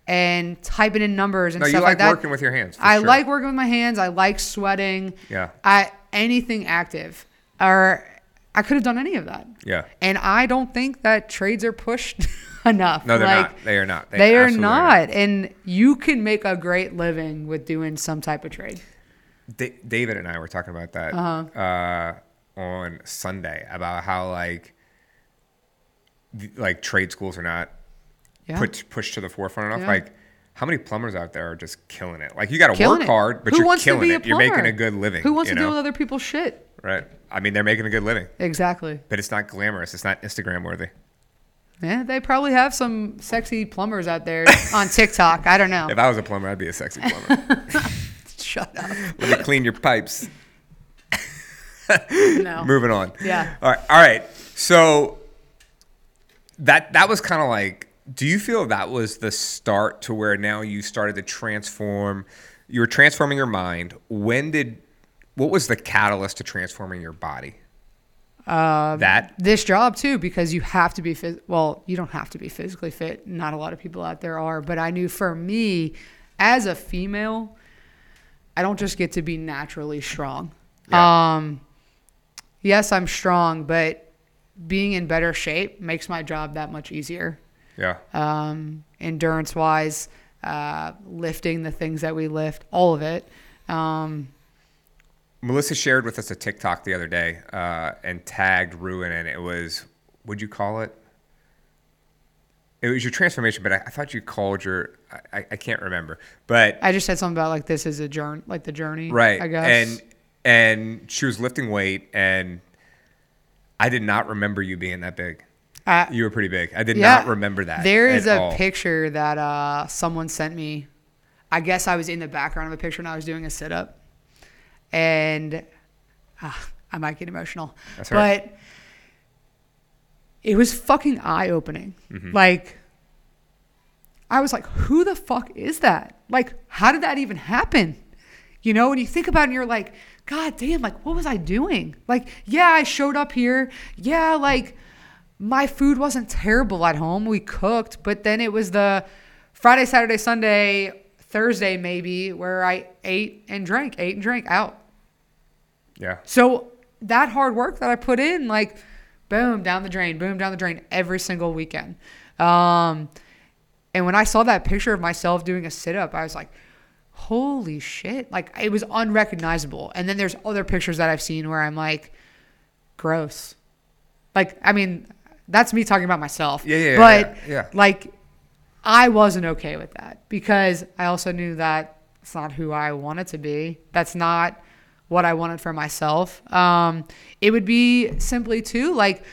Speaker 2: and typing in numbers and
Speaker 1: no, you
Speaker 2: stuff
Speaker 1: like
Speaker 2: like that.
Speaker 1: working with your hands.
Speaker 2: I
Speaker 1: sure.
Speaker 2: like working with my hands. I like sweating.
Speaker 1: Yeah.
Speaker 2: I anything active, or I could have done any of that.
Speaker 1: Yeah.
Speaker 2: And I don't think that trades are pushed <laughs> enough.
Speaker 1: No, they're
Speaker 2: like,
Speaker 1: not. They are not.
Speaker 2: They, are
Speaker 1: absolutely
Speaker 2: not. And you can make a great living with doing some type of trade.
Speaker 1: Da- David and I were talking about that
Speaker 2: Uh-huh.
Speaker 1: uh, on Sunday about how like like trade schools are not
Speaker 2: Yeah.
Speaker 1: put pushed to the forefront enough.
Speaker 2: Yeah.
Speaker 1: Like how many plumbers out there are just killing it? Like you got to work
Speaker 2: it.
Speaker 1: hard, but
Speaker 2: Who
Speaker 1: you're
Speaker 2: wants to
Speaker 1: killing
Speaker 2: be a
Speaker 1: it. You're making a good living.
Speaker 2: Who wants to
Speaker 1: know?
Speaker 2: deal with other people's shit?
Speaker 1: right? I mean, they're making a good living,
Speaker 2: Exactly.
Speaker 1: but it's not glamorous. It's not Instagram worthy.
Speaker 2: Yeah, they probably have some sexy plumbers out there <laughs> on TikTok. I don't know.
Speaker 1: If I was a plumber, I'd be a sexy plumber. <laughs>
Speaker 2: Shut up.
Speaker 1: Let me clean your pipes. <laughs>
Speaker 2: No.
Speaker 1: Moving on.
Speaker 2: Yeah.
Speaker 1: All right. All right. So that that was kind of like. Do you feel that was the start to where now you started to transform? You were transforming your mind. When did? What was the catalyst to transforming your body?
Speaker 2: Uh,
Speaker 1: That
Speaker 2: this job too because you have to be phys- well you don't have to be physically fit not a lot of people out there are but i knew for me as a female i don't just get to be naturally strong
Speaker 1: Yeah.
Speaker 2: um yes i'm strong but being in better shape makes my job that much easier
Speaker 1: yeah.
Speaker 2: um, endurance wise uh, lifting the things that we lift all of it um,
Speaker 1: Melissa shared with us a TikTok the other day uh, and tagged Ruin, and it was, would you call it? It was your transformation, but I, I thought you called your, I, I- I can't remember, but
Speaker 2: i just said something about like this is a journey like the journey
Speaker 1: right,
Speaker 2: i guess
Speaker 1: and and she was lifting weight, and I did not remember you being that big.
Speaker 2: I-
Speaker 1: You were pretty big. I did
Speaker 2: Yeah.
Speaker 1: not remember that.
Speaker 2: There is a
Speaker 1: all.
Speaker 2: picture that uh, someone sent me. I guess I was in the background of a picture and I was doing a sit up. And ah, I might get emotional.
Speaker 1: That's right.
Speaker 2: but it was fucking eye opening.
Speaker 1: Mm-hmm.
Speaker 2: Like, I was like, who the fuck is that? Like, how did that even happen? You know, when you think about it, and you're like, God damn, like, what was I doing? Like, yeah, I showed up here. Yeah, like, my food wasn't terrible at home. We cooked, but then it was the Friday, Saturday, Sunday, Thursday, maybe, where I ate and drank, ate and drank out.
Speaker 1: Yeah.
Speaker 2: So that hard work that I put in, like, boom, down the drain, boom, down the drain every single weekend. Um, and when I saw that picture of myself doing a sit up, I was like, holy shit. Like, it was unrecognizable. And then there's other pictures that I've seen where I'm like, gross. Like, I mean, that's me talking about myself.
Speaker 1: Yeah, yeah,
Speaker 2: But,
Speaker 1: yeah, yeah.
Speaker 2: like, I wasn't okay with that because I also knew that It's not who I wanted to be. That's not what I wanted for myself. Um, it would be simply too like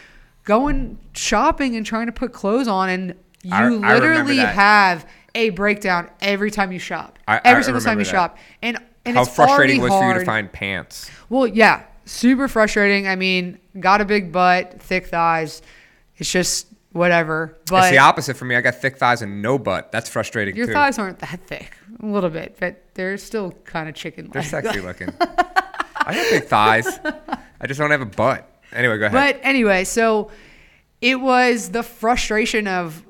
Speaker 2: going shopping and trying to put clothes on, and you
Speaker 1: I- I
Speaker 2: literally
Speaker 1: that.
Speaker 2: have a breakdown every time you shop.
Speaker 1: I- I
Speaker 2: every single time you
Speaker 1: that.
Speaker 2: shop, and and
Speaker 1: How
Speaker 2: it's
Speaker 1: frustrating was for you to find pants?
Speaker 2: Well, yeah, super frustrating. I mean, got a big butt, thick thighs. It's just whatever.
Speaker 1: it's the opposite for me. I got thick thighs and no butt. That's frustrating
Speaker 2: your
Speaker 1: too.
Speaker 2: thighs aren't that thick. A little bit, but they're still kind of chicken
Speaker 1: They're sexy looking. I have big thighs. I just don't have a butt. Anyway, go ahead.
Speaker 2: But anyway, so it was the frustration of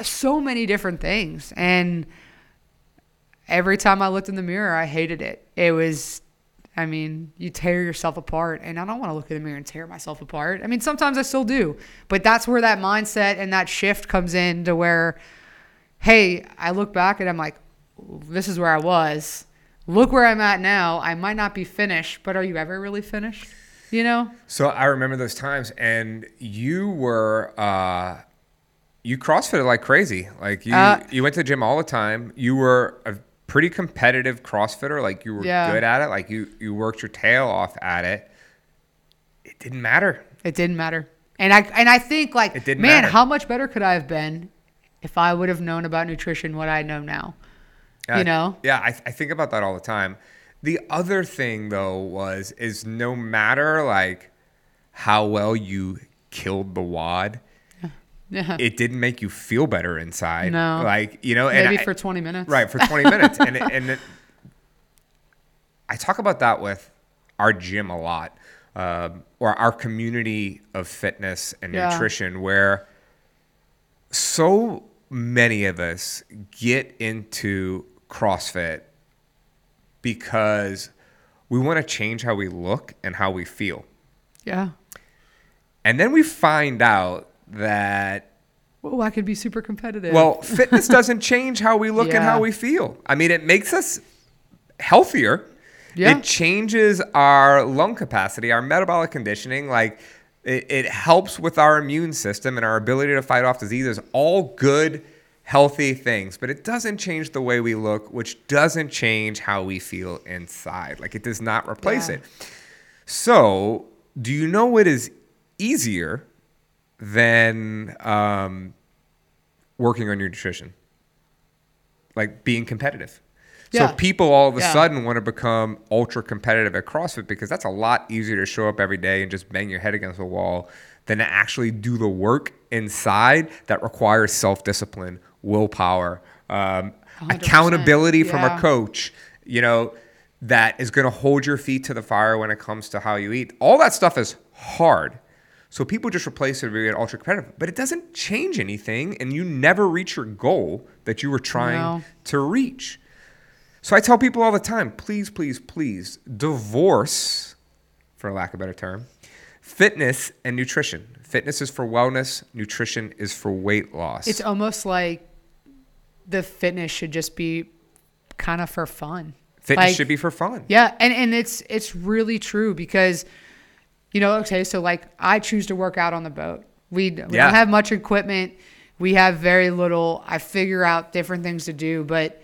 Speaker 2: so many different things. And every time I looked in the mirror, I hated it. It was, I mean, you tear yourself apart. And I don't want to look in the mirror and tear myself apart. I mean, sometimes I still do. But that's where that mindset and that shift comes in to where, hey, I look back and I'm like, this is where I was. Look where I'm at now. I might not be finished, but are you ever really finished? You know?
Speaker 1: So I remember those times, and you were uh, you CrossFitted like crazy. Like you,
Speaker 2: Uh,
Speaker 1: you went to the gym all the time. You were a pretty competitive CrossFitter. Like you were
Speaker 2: Yeah.
Speaker 1: good at it. Like you, you worked your tail off at it. It didn't matter.
Speaker 2: It didn't matter. And I and I think like
Speaker 1: It didn't
Speaker 2: man,
Speaker 1: matter.
Speaker 2: how much better could I have been if I would have known about nutrition what I know now?
Speaker 1: Yeah,
Speaker 2: You know?
Speaker 1: Yeah, I, I think about that all the time. The other thing though was is no matter like how well you killed the WOD,
Speaker 2: Yeah.
Speaker 1: it didn't make you feel better inside.
Speaker 2: No.
Speaker 1: like you know, and
Speaker 2: Maybe
Speaker 1: I-
Speaker 2: for 20 minutes.
Speaker 1: right for 20 minutes and it- <laughs> and it, i talk about that with our gym a lot um, or our community of fitness and
Speaker 2: Yeah.
Speaker 1: nutrition where so many of us get into crossfit because we want to change how we look and how we feel
Speaker 2: Yeah.
Speaker 1: and then we find out that
Speaker 2: Oh, I could be super competitive.
Speaker 1: Well, <laughs> fitness doesn't change how we look and how we feel. I mean, it makes us healthier.
Speaker 2: Yeah.
Speaker 1: It changes our lung capacity, our metabolic conditioning. Like, it, it helps with our immune system and our ability to fight off diseases. All good, healthy things. But it doesn't change the way we look, which doesn't change how we feel inside. Like, it does not replace
Speaker 2: Yeah.
Speaker 1: it. So, do you know what is easier than um, working on your nutrition? Like being competitive.
Speaker 2: Yeah.
Speaker 1: So people all of a
Speaker 2: Yeah.
Speaker 1: sudden want to become ultra competitive at CrossFit because that's a lot easier to show up every day and just bang your head against the wall than to actually do the work inside that requires self discipline, willpower, um,
Speaker 2: 100%.
Speaker 1: accountability from a coach, you know, that is going to hold your feet to the fire when it comes to how you eat. All that stuff is hard. So people just replace it with ultra competitive, but it doesn't change anything, and you never reach your goal that you were trying
Speaker 2: No.
Speaker 1: to reach. So I tell people all the time, please, please, please divorce, for lack of a better term, fitness and nutrition. Fitness is for wellness, nutrition is for weight loss.
Speaker 2: it's almost like the fitness should just be kind of for fun.
Speaker 1: fitness
Speaker 2: like-
Speaker 1: should be for fun.
Speaker 2: Yeah, and and it's it's really true because you know, okay, so like I choose to work out on the boat. We, we
Speaker 1: Yeah.
Speaker 2: don't have much equipment. We have very little. I figure out different things to do, but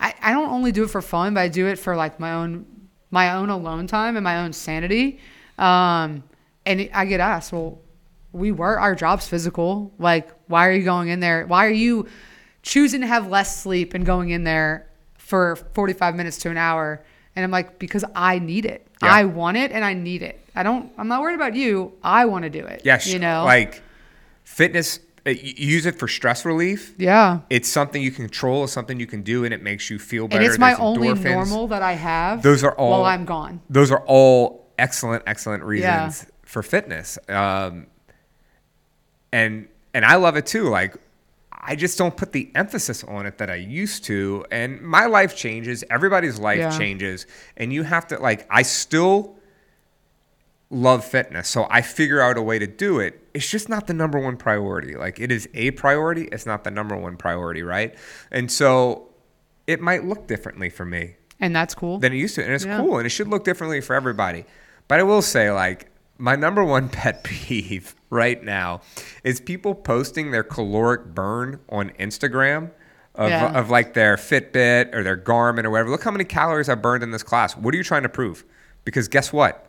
Speaker 2: I, I don't only do it for fun, but I do it for like my own my own alone time and my own sanity. Um, and I get asked, well, we were our job's physical. Like, why are you going in there? Why are you choosing to have less sleep and going in there for 45 minutes to an hour? And I'm like, because I need it.
Speaker 1: Yeah.
Speaker 2: I want it and I need it. I don't, I'm not worried about you. I want to do it.
Speaker 1: Yes,
Speaker 2: You know?
Speaker 1: like fitness. uh, use it for stress relief.
Speaker 2: yeah.
Speaker 1: It's something you can control. It's something you can do, and it makes you feel better.
Speaker 2: And it's my
Speaker 1: There's
Speaker 2: only
Speaker 1: endorphins.
Speaker 2: normal that I have
Speaker 1: Those are all.
Speaker 2: while I'm gone.
Speaker 1: Those are all excellent, excellent reasons
Speaker 2: Yeah.
Speaker 1: for fitness. Um, and and I love it too. Like I just don't put the emphasis on it that I used to. And my life changes. Everybody's life
Speaker 2: Yeah.
Speaker 1: changes, and you have to like. I still love fitness, so I figure out a way to do it. It's just not the number one priority. Like it is a priority. It's not the number one priority, right? And so it might look differently for me
Speaker 2: And that's cool.
Speaker 1: than it used to, and it's
Speaker 2: Yeah.
Speaker 1: cool, and it should look differently for everybody. But I will say, like, my number one <laughs> pet peeve right now is people posting their caloric burn on Instagram of,
Speaker 2: Yeah.
Speaker 1: of like their Fitbit or their Garmin or whatever. Look how many calories I burned in this class. What are you trying to prove? Because guess what?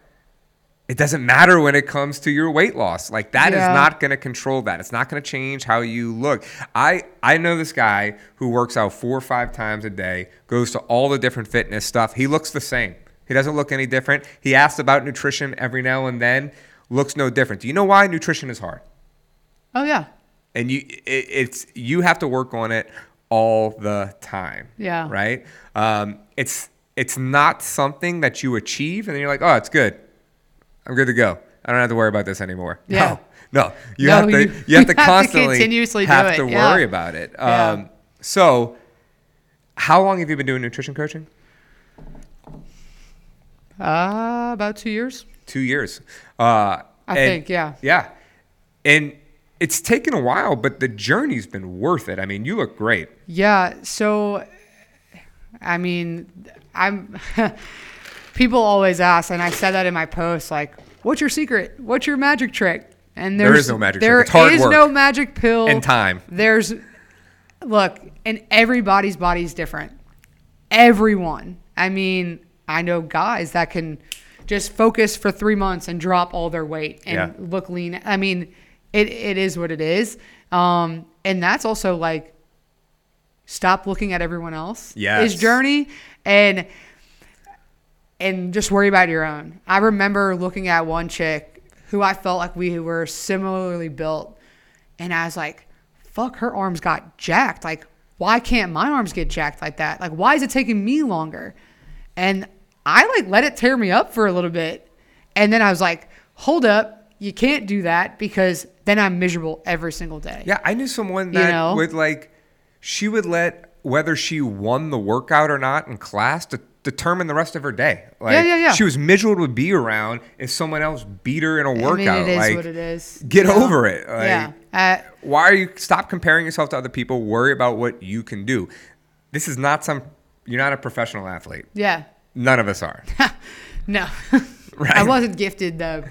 Speaker 1: It doesn't matter when it comes to your weight loss. Like that is
Speaker 2: Yeah.
Speaker 1: not going to control that. It's not going to change how you look. I I know this guy who works out four or five times a day, goes to all the different fitness stuff. He looks the same. He doesn't look any different. He asks about nutrition every now and then. Looks no different. Do you know why nutrition is hard?
Speaker 2: Oh yeah.
Speaker 1: and you it, it's you have to work on it all the time
Speaker 2: Yeah.
Speaker 1: right um, it's it's not something that you achieve and then you're like oh it's good i'm good to go i don't have to worry about this anymore <laughs>
Speaker 2: Yeah.
Speaker 1: no no you
Speaker 2: No,
Speaker 1: have to
Speaker 2: you-
Speaker 1: you, have to <laughs>
Speaker 2: have to
Speaker 1: constantly
Speaker 2: continuously
Speaker 1: have to
Speaker 2: yeah.
Speaker 1: worry about it
Speaker 2: Yeah.
Speaker 1: um, so how long have you been doing nutrition coaching
Speaker 2: Uh, about two years.
Speaker 1: two years uh,
Speaker 2: I think, yeah.
Speaker 1: yeah and it's taken a while but the journey's been worth it i mean you look great
Speaker 2: Yeah. So, I mean, I'm. <laughs> people always ask, and I said that in my post, like, "What's your secret? What's your magic trick?" And
Speaker 1: There
Speaker 2: there's
Speaker 1: no magic
Speaker 2: there
Speaker 1: trick. Hard
Speaker 2: is no magic pill
Speaker 1: And time.
Speaker 2: There's look, and everybody's body is different. Everyone. I mean, I know guys that can just focus for three months and drop all their weight and
Speaker 1: Yeah.
Speaker 2: look lean. I mean, it, it is what it is. Um, and that's also like stop looking at everyone else.
Speaker 1: Yes.
Speaker 2: His journey and and just worry about your own. I remember looking at one chick who I felt like we were similarly built, and I was like, "Fuck, her arms got jacked. Like, why can't my arms get jacked like that? Like, why is it taking me longer?" And I like let it tear me up for a little bit, and then I was like, "Hold up, you can't do that because then I'm miserable every single day."
Speaker 1: Yeah, I knew someone
Speaker 2: You
Speaker 1: that
Speaker 2: know?
Speaker 1: would like she would let whether she won the workout or not in class to determine the rest of her day. Like
Speaker 2: Yeah, yeah, yeah.
Speaker 1: she was miserable to be around if someone else beat her in a
Speaker 2: I mean,
Speaker 1: workout.
Speaker 2: it is
Speaker 1: like
Speaker 2: what it is.
Speaker 1: get
Speaker 2: you know?
Speaker 1: over it. Like,
Speaker 2: yeah. Uh,
Speaker 1: Why are you stop comparing yourself to other people? Worry about what you can do. This is not some you're not a professional athlete.
Speaker 2: yeah.
Speaker 1: None of us are. <laughs>
Speaker 2: No. <laughs>
Speaker 1: Right.
Speaker 2: I wasn't gifted the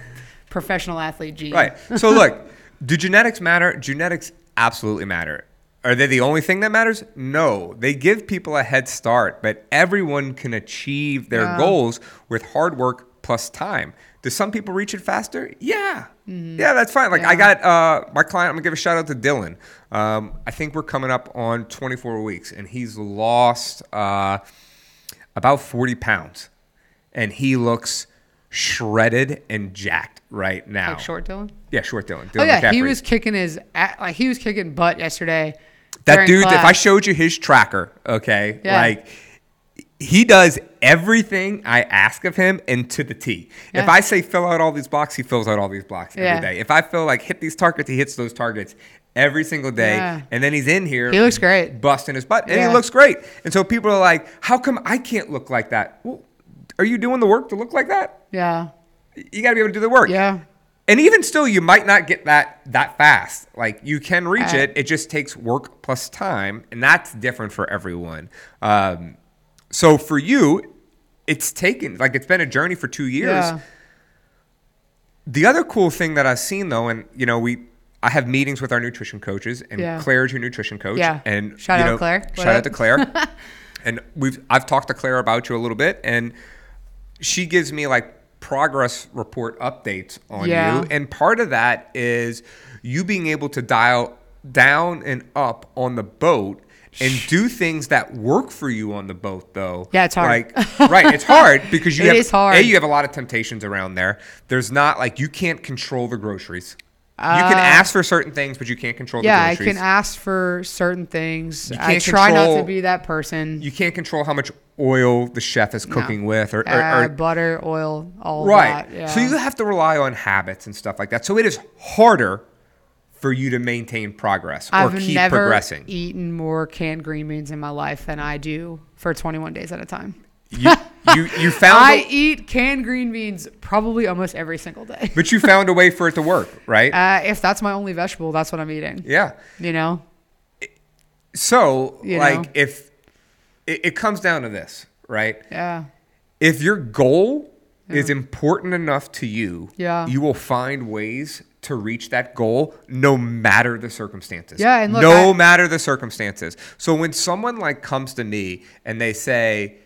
Speaker 2: professional athlete gene.
Speaker 1: Right. So look, do genetics matter? Genetics absolutely matter. Are they the only thing that matters? No. They give people a head start, but everyone can achieve their
Speaker 2: Yeah.
Speaker 1: goals with hard work plus time. Do some people reach it faster? Yeah. Yeah, that's fine. Like I
Speaker 2: Mm-hmm.
Speaker 1: Got uh, my client, I'm gonna give a shout out to Dylan. Um, I think we're coming up on 24 weeks, and he's lost uh, about 40 pounds, and he looks shredded and jacked right now.
Speaker 2: Like short Dylan.
Speaker 1: Yeah, short Dylan. Dylan
Speaker 2: Oh yeah, he was kicking his like he was kicking butt yesterday.
Speaker 1: That dude. If I showed you his tracker, okay,
Speaker 2: Yeah.
Speaker 1: like he does everything I ask of him and to the T. If I say fill out all these blocks, he fills out all these blocks
Speaker 2: Yeah.
Speaker 1: every day. If I feel like hit these targets, he hits those targets every single day.
Speaker 2: Yeah.
Speaker 1: And then he's in here.
Speaker 2: He looks great.
Speaker 1: busting his butt, and
Speaker 2: Yeah.
Speaker 1: he looks great. And so people are like, "How come I can't look like that?" Well, are you doing the work to look like that?
Speaker 2: yeah,
Speaker 1: You got to be able to do the work.
Speaker 2: yeah,
Speaker 1: And even still, you might not get that that fast. Like you can reach it. It just takes work plus time, and that's different for everyone. Um, so for you, it's taken like it's been a journey for two years.
Speaker 2: yeah.
Speaker 1: The other cool thing that I've seen though, and you know, we I have meetings with our nutrition coaches, and
Speaker 2: Yeah.
Speaker 1: Claire's your nutrition coach.
Speaker 2: Yeah.
Speaker 1: And
Speaker 2: Shout
Speaker 1: you
Speaker 2: out
Speaker 1: know,
Speaker 2: Claire. What
Speaker 1: Shout out
Speaker 2: up?
Speaker 1: to Claire. <laughs> and we've I've talked to Claire about you a little bit, and she gives me like progress report updates on
Speaker 2: Yeah.
Speaker 1: you, and part of that is you being able to dial down and up on the boat. And do things that work for you on the boat, though.
Speaker 2: Yeah, it's hard.
Speaker 1: Like, <laughs> right, it's hard because you
Speaker 2: It
Speaker 1: have
Speaker 2: is hard.
Speaker 1: A, you have a lot of temptations around there. There's not like you can't control the groceries. You can
Speaker 2: Uh,
Speaker 1: ask for certain things, but you can't control
Speaker 2: Yeah, I can ask for certain things.
Speaker 1: You
Speaker 2: I
Speaker 1: can't
Speaker 2: try not to be that person.
Speaker 1: you can't control how much oil the chef is
Speaker 2: No.
Speaker 1: cooking with, or, or,
Speaker 2: Uh,
Speaker 1: or
Speaker 2: butter, oil, all
Speaker 1: right.
Speaker 2: that. Yeah.
Speaker 1: So you have to rely on habits and stuff like that. So it is harder for you to maintain progress or
Speaker 2: I've
Speaker 1: keep
Speaker 2: never
Speaker 1: progressing.
Speaker 2: eaten more canned green beans in my life than I do for 21 days at a time.
Speaker 1: You, you you <laughs> found,
Speaker 2: I
Speaker 1: a,
Speaker 2: eat canned green beans probably almost every single day.
Speaker 1: but you found a way for it to work, right?
Speaker 2: Uh, if that's my only vegetable, that's what I'm eating.
Speaker 1: yeah.
Speaker 2: You know?
Speaker 1: So
Speaker 2: You
Speaker 1: like
Speaker 2: know?
Speaker 1: if it, it comes down to this, right?
Speaker 2: Yeah.
Speaker 1: if your goal is important enough to you,
Speaker 2: Yeah.
Speaker 1: you will find ways to reach that goal no matter the circumstances.
Speaker 2: Yeah, and look,
Speaker 1: no
Speaker 2: I-
Speaker 1: matter the circumstances. So when someone like comes to me and they say,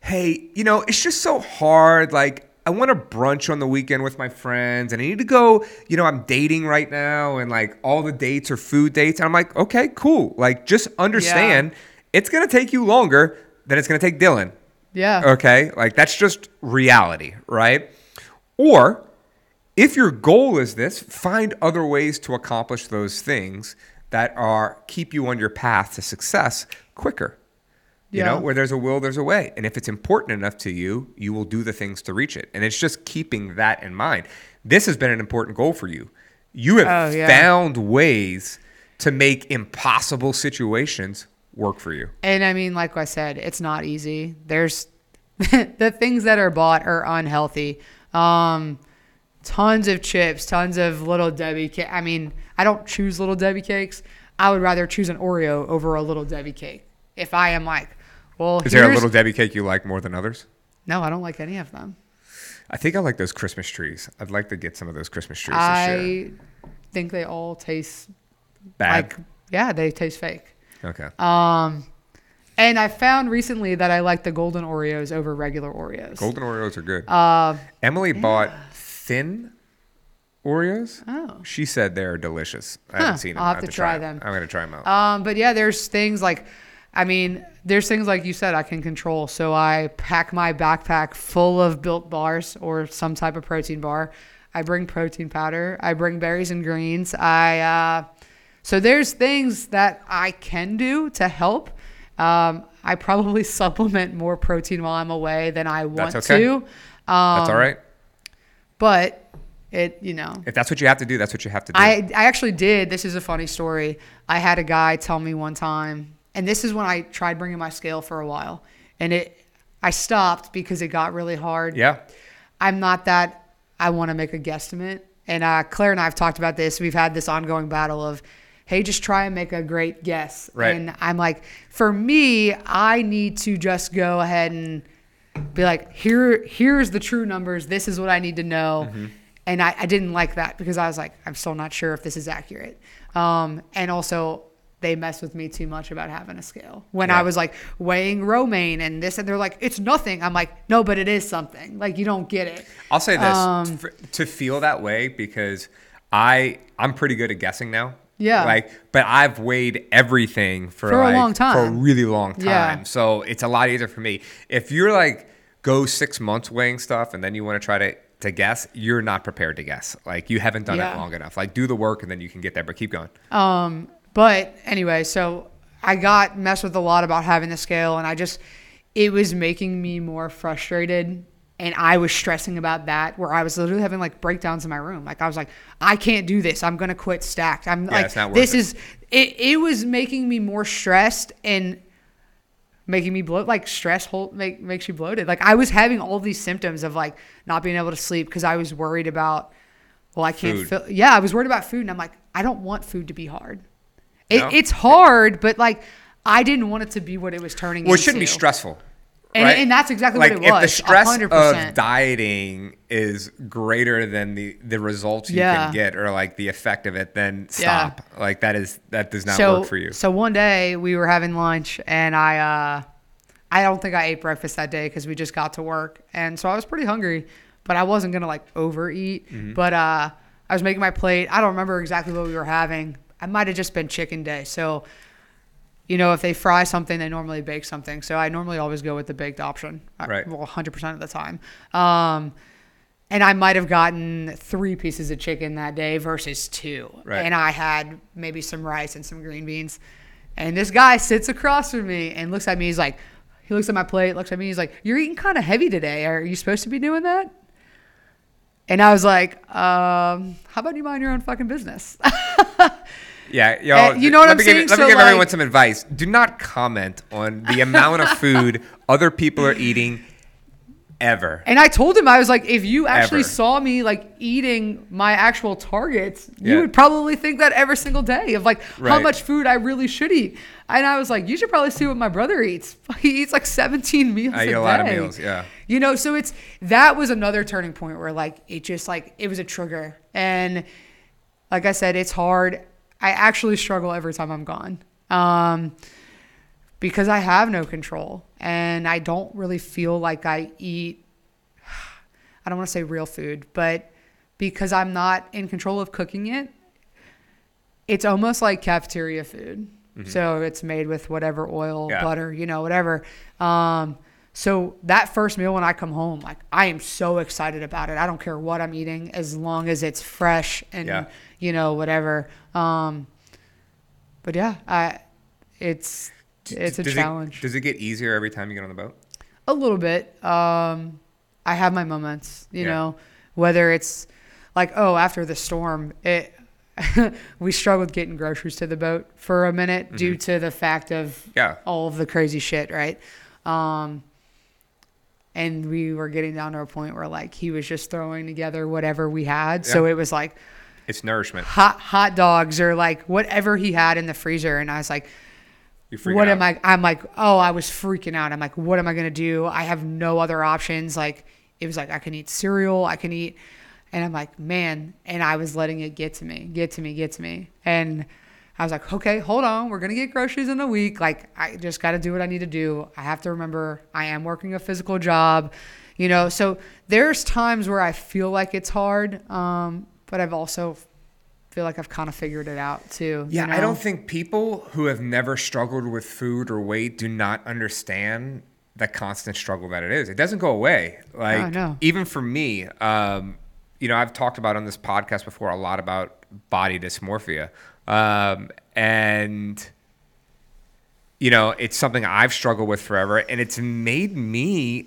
Speaker 1: "Hey, you know, it's just so hard like I want to brunch on the weekend with my friends and I need to go, you know, I'm dating right now and like all the dates are food dates." And I'm like, "Okay, cool. Like just understand it's going to take you longer than it's going to take Dylan."
Speaker 2: Yeah.
Speaker 1: Okay? Like that's just reality, right? Or if your goal is this, find other ways to accomplish those things that are keep you on your path to success quicker. You
Speaker 2: Yeah.
Speaker 1: know, where there's a will, there's a way. And if it's important enough to you, you will do the things to reach it. And it's just keeping that in mind. This has been an important goal for you. You have
Speaker 2: Oh, yeah.
Speaker 1: found ways to make impossible situations work for you.
Speaker 2: And I mean, like I said, it's not easy. There's <laughs> the things that are bought are unhealthy. Um, tons of chips, tons of little Debbie. Ca- I mean, I don't choose little Debbie cakes. I would rather choose an Oreo over a little Debbie cake. If I am like, well,
Speaker 1: Is there a little Debbie cake you like more than others?
Speaker 2: No, I don't like any of them.
Speaker 1: I think I like those Christmas trees. I'd like to get some of those Christmas trees.
Speaker 2: I think they all taste
Speaker 1: Bad.
Speaker 2: like, yeah, they taste fake.
Speaker 1: okay.
Speaker 2: Um, and I found recently that I like the golden Oreos over regular Oreos.
Speaker 1: Golden Oreos are good.
Speaker 2: Uh,
Speaker 1: Emily bought thin Oreos.
Speaker 2: Oh.
Speaker 1: She said they're delicious. I
Speaker 2: Huh,
Speaker 1: haven't seen them.
Speaker 2: I'll
Speaker 1: I
Speaker 2: have to try them.
Speaker 1: I'm gonna try them out.
Speaker 2: Um, but yeah, there's things like, I mean, there's things like you said I can control. So I pack my backpack full of built bars or some type of protein bar. I bring protein powder. I bring berries and greens. I uh, so there's things that I can do to help. Um, I probably <laughs> supplement more protein while I'm away than I want
Speaker 1: That's okay.
Speaker 2: to. Um,
Speaker 1: That's all right.
Speaker 2: But it, you know,
Speaker 1: If that's what you have to do, that's what you have to do.
Speaker 2: I, I actually did. This is a funny story. I had a guy tell me one time, and this is when I tried bringing my scale for a while, and it I stopped because it got really hard.
Speaker 1: yeah.
Speaker 2: I'm not that. I want to make a guesstimate, and uh, Claire and I have talked about this. We've had this ongoing battle of, hey, just try and make a great guess.
Speaker 1: Right.
Speaker 2: And I'm like, for me, I need to just go ahead and be like, here, here's the true numbers. This is what I need to know.
Speaker 1: Mm-hmm.
Speaker 2: And I, I didn't like that because I was like, I'm still not sure if this is accurate. Um, and also, they mess with me too much about having a scale. When
Speaker 1: Yeah.
Speaker 2: I was like weighing romaine and this, and they're like, it's nothing. I'm like, no, but it is something. Like, you don't get it.
Speaker 1: I'll say this
Speaker 2: Um,
Speaker 1: for- to feel that way because I I'm pretty good at guessing now.
Speaker 2: Yeah.
Speaker 1: Like, but I've weighed everything for,
Speaker 2: For a
Speaker 1: like,
Speaker 2: long
Speaker 1: for a really long time.
Speaker 2: Yeah.
Speaker 1: So it's a lot easier for me. If you're like go six months weighing stuff and then you want to try to to guess, you're not prepared to guess. Like you haven't done
Speaker 2: Yeah.
Speaker 1: it long enough. Like do the work and then you can get there. But keep going.
Speaker 2: Um, but anyway, so I got messed with a lot about having the scale, and I just it was making me more frustrated, and I was stressing about that. Where I was literally having like breakdowns in my room. Like I was like, I can't do this. I'm gonna quit stacked. I'm like,
Speaker 1: not worth
Speaker 2: this
Speaker 1: it.
Speaker 2: is it. It was making me more stressed and making me bloat like stress hold make makes you bloated like i was having all these symptoms of like not being able to sleep because i was worried about well i can't
Speaker 1: Food.
Speaker 2: feel yeah i was worried about food and i'm like i don't want food to be hard it,
Speaker 1: No.
Speaker 2: it's hard but like i didn't want it to be what it was turning
Speaker 1: Well, it
Speaker 2: into
Speaker 1: shouldn't be stressful.
Speaker 2: And-
Speaker 1: right?
Speaker 2: and that's exactly
Speaker 1: like
Speaker 2: what it was.
Speaker 1: if the stress
Speaker 2: 100%.
Speaker 1: of dieting is greater than the the results you
Speaker 2: Yeah.
Speaker 1: can get or like the effect of it, then
Speaker 2: Yeah.
Speaker 1: stop. Like that is that does not
Speaker 2: so,
Speaker 1: work for you.
Speaker 2: So one day we were having lunch and I uh I don't think I ate breakfast that day because we just got to work. And so I was pretty hungry, but I wasn't gonna like overeat.
Speaker 1: Mm-hmm.
Speaker 2: But uh I was making my plate. I don't remember exactly what we were having. I might have just been chicken day. So you know, if they fry something, they normally bake something. So I normally always go with the baked option.
Speaker 1: Right.
Speaker 2: Well, 100% of the time. Um, and I might have gotten three pieces of chicken that day versus two.
Speaker 1: Right.
Speaker 2: And I had maybe some rice and some green beans. And this guy sits across from me and looks at me. He's like, he looks at my plate, looks at me. He's like, You're eating kind of heavy today. Are you supposed to be doing that? And I was like, um, How about you mind your own fucking business? <laughs>
Speaker 1: Yeah, yo,
Speaker 2: Uh, you know what
Speaker 1: let
Speaker 2: I'm
Speaker 1: me
Speaker 2: saying?
Speaker 1: Give, let
Speaker 2: So,
Speaker 1: me give
Speaker 2: like-
Speaker 1: everyone some advice. Do not comment on the amount of food <laughs> other people are eating ever.
Speaker 2: And I told him I was like, if you actually
Speaker 1: Ever.
Speaker 2: saw me like eating my actual targets, you would probably think that every single day of like how much food I really should eat. And I was like, you should probably see what my brother eats. <laughs> He eats like 17 meals
Speaker 1: I
Speaker 2: a
Speaker 1: eat a lot of meals, yeah.
Speaker 2: You know, so it's that was another turning point where like it just like it was a trigger and like I said, it's hard. I actually struggle every time I'm gone. Um, because I have no control and I don't really feel like I eat <sighs> I don't want to say real food, but because I'm not in control of cooking it, it's almost like cafeteria food. So it's made with whatever oil,
Speaker 1: Yeah.
Speaker 2: butter, you know, whatever. Um, so that first meal when I come home, like I am so excited about it. I don't care what I'm eating as long as it's fresh and
Speaker 1: Yeah.
Speaker 2: you know whatever. Um, but yeah, I it's it's a
Speaker 1: does
Speaker 2: challenge.
Speaker 1: It, does it get easier every time you get on the boat?
Speaker 2: A little bit. Um, I have my moments, you
Speaker 1: Yeah.
Speaker 2: know, whether it's like, oh, after the storm, it <laughs> we struggled getting groceries to the boat for a minute due to the fact of
Speaker 1: Mm-hmm. Yeah.
Speaker 2: all of the crazy shit, right? Um, and we were getting down to a point where like he was just throwing together whatever we had. So it was like
Speaker 1: It's nourishment.
Speaker 2: hot hot dogs or like whatever he had in the freezer, and I was like, what
Speaker 1: out.
Speaker 2: am I? I'm like, oh, I was freaking out. I'm like, what am I gonna do? I have no other options. Like, it was like I can eat cereal, I can eat, and I'm like, man. And I was letting it get to me, get to me, get to me, and I was like, okay, hold on, we're gonna get groceries in a week. Like, I just got to do what I need to do. I have to remember I am working a physical job, you know. So there's times where I feel like it's hard, um, but I've also feel like I've kind of figured it out too.
Speaker 1: Yeah,
Speaker 2: you
Speaker 1: I don't think people who have never struggled with food or weight do not understand the constant struggle that it is. It doesn't go away. Like
Speaker 2: no.
Speaker 1: even for me, um, you know, I've talked about on this podcast before a lot about body dysmorphia, um, and you know, it's something I've struggled with forever, and it's made me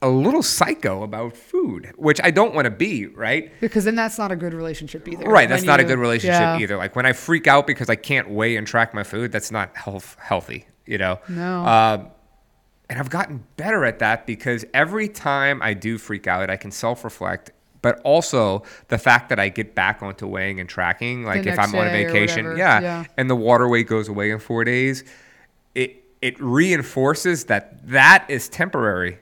Speaker 1: a little psycho about food, which I don't want to be, right?
Speaker 2: Because then that's not a good relationship either.
Speaker 1: Right, that's
Speaker 2: When
Speaker 1: not a good relationship
Speaker 2: yeah.
Speaker 1: either. Like when I freak out because I can't weigh and track my food, that's not health healthy, you know.
Speaker 2: No.
Speaker 1: Um, and I've gotten better at that because every time I do freak out, I can self-reflect. But also the fact that I get back onto weighing and tracking, like if I'm on a vacation, yeah,
Speaker 2: yeah.
Speaker 1: and the water weight goes away in four days, it it reinforces that that is temporary.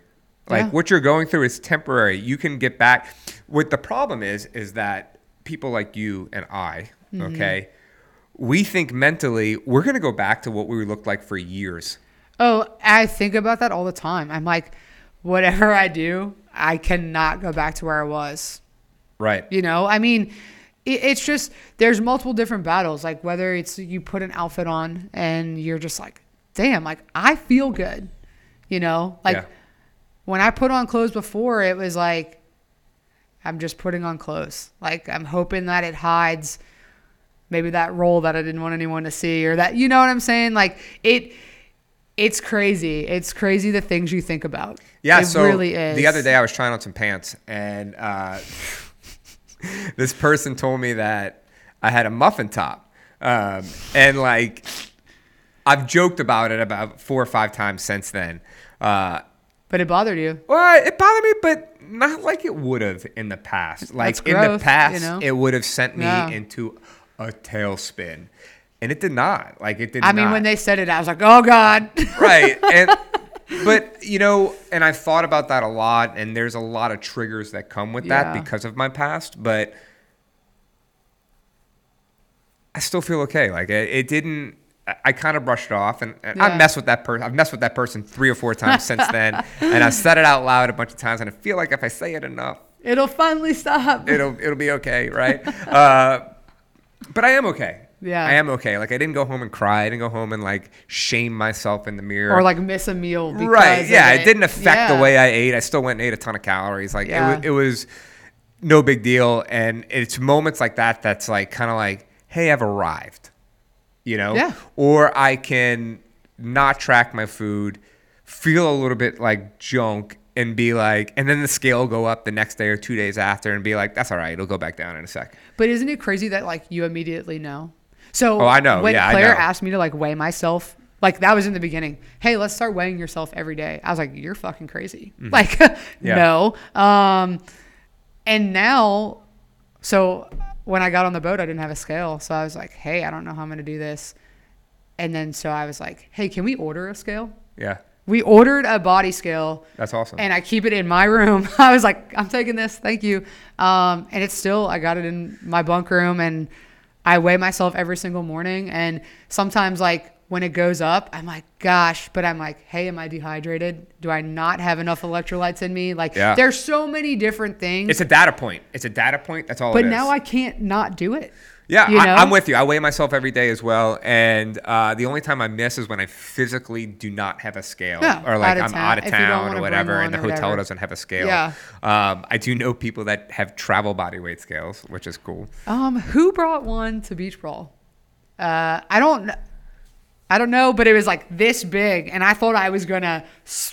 Speaker 1: Like
Speaker 2: Yeah.
Speaker 1: what you're going through is temporary. You can get back. What the problem is is that people like you and I,
Speaker 2: Mm-hmm.
Speaker 1: okay, we think mentally we're gonna go back to what we looked like for years.
Speaker 2: Oh, I think about that all the time. I'm like, whatever I do, I cannot go back to where I was.
Speaker 1: Right.
Speaker 2: You know, I mean, it, it's just there's multiple different battles. Like whether it's you put an outfit on and you're just like, damn, like I feel good. You know, like
Speaker 1: Yeah.
Speaker 2: when I put on clothes before, it was like I'm just putting on clothes. Like I'm hoping that it hides maybe that roll that I didn't want anyone to see or that you know what I'm saying? Like it it's crazy. It's crazy the things you think about.
Speaker 1: Yeah,
Speaker 2: it
Speaker 1: so
Speaker 2: really is.
Speaker 1: the other day I was trying on some pants and uh, <laughs> this person told me that I had a muffin top. Um, and like I've joked about it about four or five times since then. Uh,
Speaker 2: But it bothered you.
Speaker 1: well, it bothered me, but not like it would have in the past. Like
Speaker 2: That's
Speaker 1: in the past,
Speaker 2: you know?
Speaker 1: it would have sent me
Speaker 2: Yeah.
Speaker 1: into a tailspin, and it did not. Like it did. Not.
Speaker 2: I mean,
Speaker 1: not.
Speaker 2: when they said it, I was like, "Oh God!"
Speaker 1: right and <laughs> but you know and i've thought about that a lot and there's a lot of triggers that come with that
Speaker 2: Yeah.
Speaker 1: because of my past but i still feel okay like it, it didn't I- I kind of brushed it off, and, and I
Speaker 2: Yeah.
Speaker 1: messed with that person. I've messed with that person three or four times since then, and I've said it out loud a bunch of times. And I feel like if I say it enough,
Speaker 2: It'll finally stop.
Speaker 1: it'll it'll be okay, right? uh, but I am okay.
Speaker 2: Yeah.
Speaker 1: I am okay. Like I didn't go home and cry. I didn't go home and like shame myself in the mirror.
Speaker 2: or like miss a meal. Because
Speaker 1: right? Yeah,
Speaker 2: it,
Speaker 1: it didn't affect
Speaker 2: Yeah.
Speaker 1: the way I ate. I still went and ate a ton of calories. Like
Speaker 2: Yeah.
Speaker 1: it, was, it was no big deal. And it's moments like that that's like kind of like, hey, I've arrived. You know?
Speaker 2: Yeah.
Speaker 1: Or I can not track my food, feel a little bit like junk, and be like, and then the scale will go up the next day or two days after, and be like, that's all right. It'll go back down in a sec.
Speaker 2: But isn't it crazy that like you immediately know? So
Speaker 1: Oh, I know.
Speaker 2: When
Speaker 1: Yeah,
Speaker 2: Claire
Speaker 1: know.
Speaker 2: asked me to like weigh myself, like that was in the beginning. Hey, let's start weighing yourself every day. I was like, you're fucking crazy. <laughs> Like,
Speaker 1: Mm-hmm. Yeah.
Speaker 2: no. Um, and now, so when I got on the boat, I didn't have a scale, so I was like, hey, I don't know how I'm gonna do this. And then so I was like, hey, can we order a scale?
Speaker 1: Yeah.
Speaker 2: We ordered a body scale
Speaker 1: That's awesome.
Speaker 2: and I keep it in my room. <laughs> I was like, I'm taking this, thank you. Um, and it's still, I got it in my bunk room, and I weigh myself every single morning. And sometimes, like when it goes up, I'm like, gosh, but I'm like, hey, am I dehydrated? Do I not have enough electrolytes in me? Like,
Speaker 1: Yeah.
Speaker 2: there's so many different things.
Speaker 1: it's a data point. It's a data point. That's all
Speaker 2: but
Speaker 1: it is.
Speaker 2: now I can't not do it.
Speaker 1: Yeah,
Speaker 2: you know?
Speaker 1: I, I'm with you. I weigh myself every day as well, and uh, the only time I miss is when I physically do not have a scale,
Speaker 2: Yeah,
Speaker 1: or like
Speaker 2: out
Speaker 1: I'm out of
Speaker 2: if you don't
Speaker 1: town or whatever, and the hotel
Speaker 2: whatever.
Speaker 1: doesn't have a scale.
Speaker 2: Yeah.
Speaker 1: Um, I do know people that have travel body weight scales, which is cool.
Speaker 2: Um, who brought one to beach brawl? Uh, I don't, I don't know, but it was like this big, and I thought I was gonna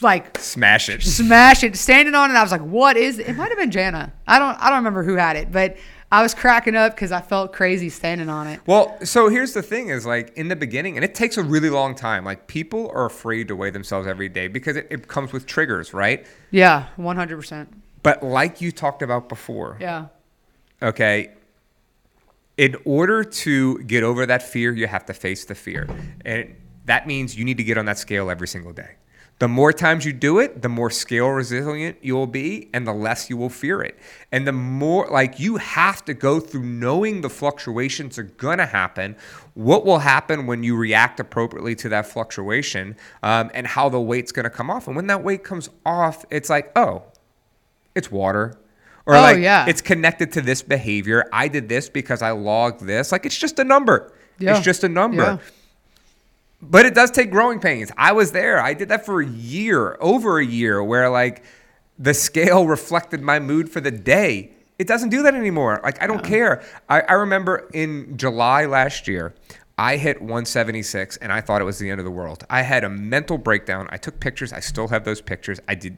Speaker 2: like
Speaker 1: Smash it.
Speaker 2: smash it, standing on it. I was like, "What is?" It, it might have been Jana. I don't, I don't remember who had it, but I was cracking up because I felt crazy standing on it.
Speaker 1: Well, so here's the thing: is like in the beginning, and it takes a really long time. Like people are afraid to weigh themselves every day because it, it comes with triggers, right?
Speaker 2: Yeah, one hundred percent.
Speaker 1: But like you talked about before,
Speaker 2: Yeah,
Speaker 1: okay in order to get over that fear you have to face the fear and that means you need to get on that scale every single day the more times you do it the more scale resilient you will be and the less you will fear it and the more like you have to go through knowing the fluctuations are going to happen what will happen when you react appropriately to that fluctuation um, and how the weight's going to come off and when that weight comes off it's like oh it's water or
Speaker 2: Oh,
Speaker 1: like
Speaker 2: yeah.
Speaker 1: it's connected to this behavior. I did this because I logged this. Like it's just a number.
Speaker 2: Yeah.
Speaker 1: It's just a number.
Speaker 2: Yeah.
Speaker 1: But it does take growing pains. I was there. I did that for a year, over a year, where like the scale <laughs> reflected my mood for the day. It doesn't do that anymore. Like I don't care. I, I remember in July last year, I hit 176 and I thought it was the end of the world. I had a mental breakdown. I took pictures. I still have those pictures. I did.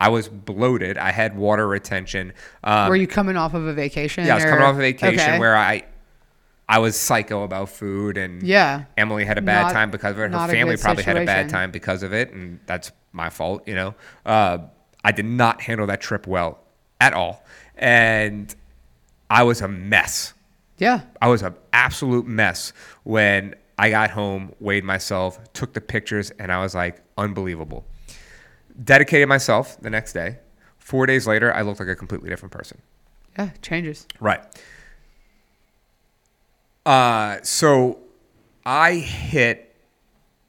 Speaker 1: I was bloated. I had water retention. Um,
Speaker 2: were you coming off of a vacation?
Speaker 1: yeah, I was coming off a vacation
Speaker 2: Okay.
Speaker 1: where I I was psycho about food and
Speaker 2: Yeah.
Speaker 1: Emily had a bad
Speaker 2: Not-
Speaker 1: time because of it. Her family probably had a bad time because of it, and that's my fault, you know. Uh, I did not handle that trip well at all. And I was a mess.
Speaker 2: Yeah.
Speaker 1: I was an absolute mess when I got home, weighed myself, took the pictures, and I was like, unbelievable. Dedicated myself the next day. Four days later, I looked like a completely different person.
Speaker 2: Yeah. Changes.
Speaker 1: Right. Uh, so I hit,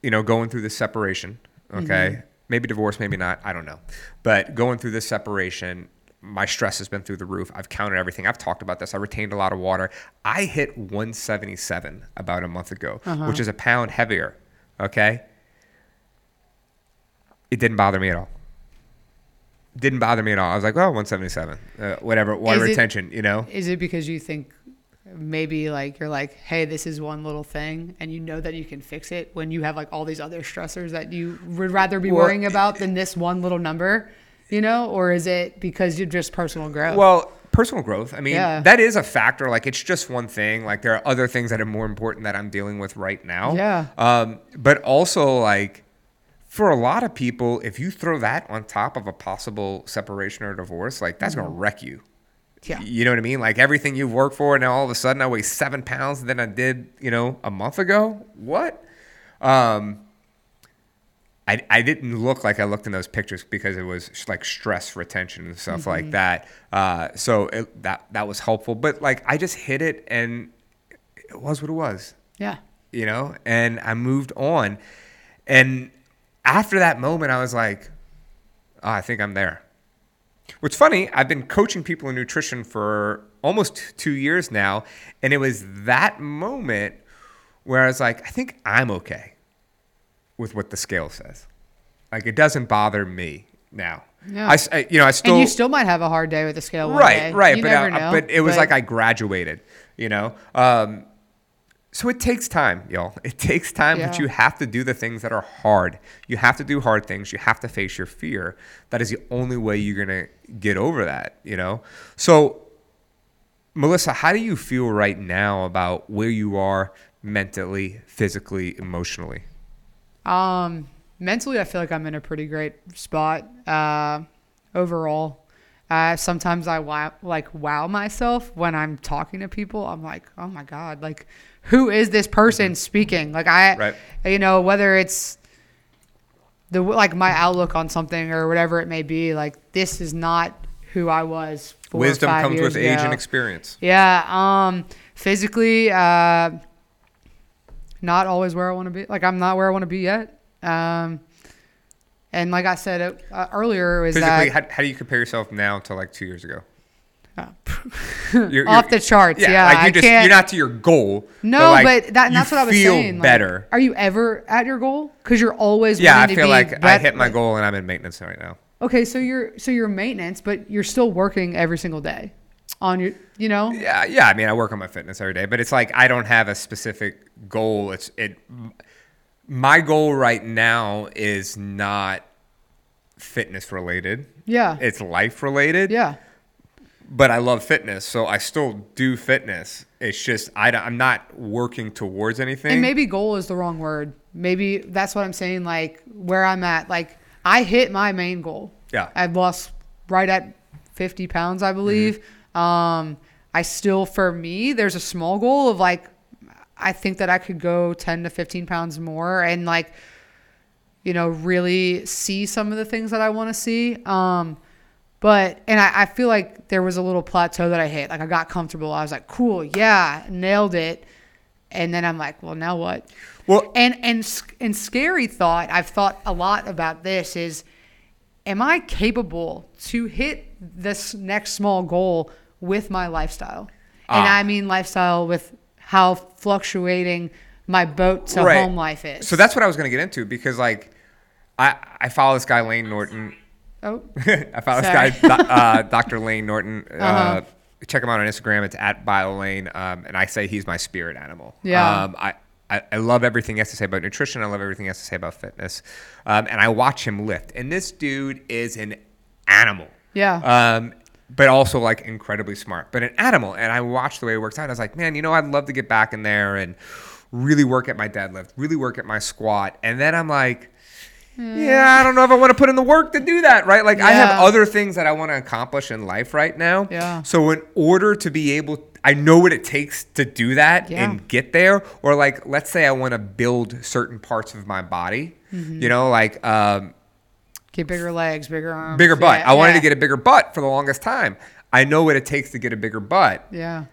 Speaker 1: you know, going through this separation. Okay, maybe divorce, maybe not. I don't know, but going through this separation, my stress has been through the roof. I've counted everything. I've talked about this. I retained a lot of water. I hit 177 about a month ago, which is a pound heavier. Okay. It didn't bother me at all. Didn't bother me at all. I was like, oh, 177, uh, whatever, water
Speaker 2: Is it-
Speaker 1: retention, you know?
Speaker 2: Is it because you think maybe like you're like, hey, this is one little thing, and you know that you can fix it when you have like all these other stressors that you would rather be
Speaker 1: Well,
Speaker 2: worrying about than this one little number, you know? Or is it because you're just personal growth?
Speaker 1: Well, personal growth. I mean,
Speaker 2: Yeah.
Speaker 1: that is a factor. Like, it's just one thing. Like, there are other things that are more important that I'm dealing with right now.
Speaker 2: Yeah.
Speaker 1: Um, but also, like, for a lot of people, if you throw that on top of a possible separation or divorce, like, that's going to wreck you.
Speaker 2: Mm-hmm. Yeah.
Speaker 1: You know what I mean? Like, everything you've worked for, now all of a sudden I weigh seven pounds than I did, you know, a month ago. What? Um, I, I didn't look like I looked in those pictures because it was like stress retention and stuff like that. Uh, so it, that that was helpful. But like I just hit it and it was what it was,
Speaker 2: yeah.
Speaker 1: you know. And I moved on. And after that moment, I was like, oh, I think I'm there. What's funny, I've been coaching people in nutrition for almost two years now, and it was that moment where I was like, I think I'm okay with what the scale says. Like it doesn't bother me now.
Speaker 2: Yeah.
Speaker 1: I I, you know, I still
Speaker 2: and you still might have a hard day with the scale one
Speaker 1: right,
Speaker 2: day.
Speaker 1: right,
Speaker 2: You
Speaker 1: but
Speaker 2: never
Speaker 1: I-
Speaker 2: know.
Speaker 1: but it was
Speaker 2: but-
Speaker 1: like I graduated, you know. Um, so it takes time, y'all. <laughs> It takes time, but you have to do the things that are hard. You have to do hard things. You have to face your fear. That is the only way you're gonna get over that, you know. So, Melissa, how do you feel right now about where you are mentally, physically, emotionally?
Speaker 2: Um, mentally, I feel like I'm in a pretty great spot. Uh, overall, uh, sometimes I wow, like wow myself when I'm talking to people. I'm like, oh my god, like who is this person speaking? Like I,
Speaker 1: Right.
Speaker 2: you know, whether it's the like my outlook on something or whatever it may be. Like this is not who I was. Four
Speaker 1: Wisdom comes with age and experience.
Speaker 2: Yeah. Um, physically, uh, not always where I want to be. Like I'm not where I want to be yet. Um, and like I said uh, earlier, is
Speaker 1: Physically,
Speaker 2: that
Speaker 1: how, how do you compare yourself now to like two years ago?
Speaker 2: uh, <laughs>
Speaker 1: You're,
Speaker 2: off
Speaker 1: you're-
Speaker 2: the charts? Yeah,
Speaker 1: like you
Speaker 2: I
Speaker 1: just
Speaker 2: can't.
Speaker 1: you're not to your goal.
Speaker 2: no,
Speaker 1: like,
Speaker 2: but, that, that's what I was saying. like,
Speaker 1: better.
Speaker 2: are you ever at your goal? Because you're always.
Speaker 1: yeah, I feel like I hit my goal and I'm in maintenance right now.
Speaker 2: Okay, so you're so you're maintenance, but you're still working every single day on your. You know.
Speaker 1: Yeah, yeah. I mean, I work on my fitness every day, but it's like I don't have a specific goal. It's it. My goal right now is not fitness related.
Speaker 2: Yeah.
Speaker 1: It's life related.
Speaker 2: yeah.
Speaker 1: But I love fitness, so I still do fitness. It's just I, am not working towards anything.
Speaker 2: And maybe goal is the wrong word. Maybe that's what I'm saying. Like where I'm at, like I hit my main goal.
Speaker 1: Yeah.
Speaker 2: I've lost right at 50 pounds, I believe.
Speaker 1: Mm-hmm.
Speaker 2: Um, I still, for me, there's a small goal of like, I think that I could go 10 to 15 pounds more and like, you know, really see some of the things that I want to see. Um, but and I, I feel like there was a little plateau that I hit. Like I got comfortable. I was like, cool, yeah, nailed it. And then I'm like, well, now what?
Speaker 1: Well-
Speaker 2: and and and scary thought. I've thought a lot about this. Is am I capable to hit this next small goal with my lifestyle? And
Speaker 1: Ah.
Speaker 2: I mean lifestyle with how fluctuating my boat to
Speaker 1: Right.
Speaker 2: home life is.
Speaker 1: So that's what I was going to get into because like I I follow this guy Layne Norton.
Speaker 2: oh, <laughs>
Speaker 1: I follow
Speaker 2: Sorry.
Speaker 1: this guy, uh, Dr. Layne Norton. <laughs> Uh,
Speaker 2: Uh-huh.
Speaker 1: check him out on Instagram. It's at BioLayne, um, and I say he's my spirit animal.
Speaker 2: Yeah.
Speaker 1: Um, I, I, I love everything he has to say about nutrition. I love everything he has to say about fitness, um, and I watch him lift. And this dude is an animal.
Speaker 2: Yeah.
Speaker 1: Um, but also like incredibly smart, but an animal. And I watched the way it works out. And I was like, man, you know, I'd love to get back in there and really work at my deadlift, really work at my squat. And then I'm like, yeah, I don't know if I want to put in the work to do that, right? Like I have other things that I want to accomplish in life right now.
Speaker 2: Yeah.
Speaker 1: So in order to be able, I know what it takes to do that
Speaker 2: Yeah.
Speaker 1: and get there. Or like, let's say I want to build certain parts of my body.
Speaker 2: Mm-hmm.
Speaker 1: You know, like um,
Speaker 2: get bigger legs, bigger arms,
Speaker 1: bigger butt.
Speaker 2: Yeah,
Speaker 1: I wanted
Speaker 2: yeah.
Speaker 1: to get a bigger butt for the longest time. I know what it takes to get a bigger butt.
Speaker 2: Yeah.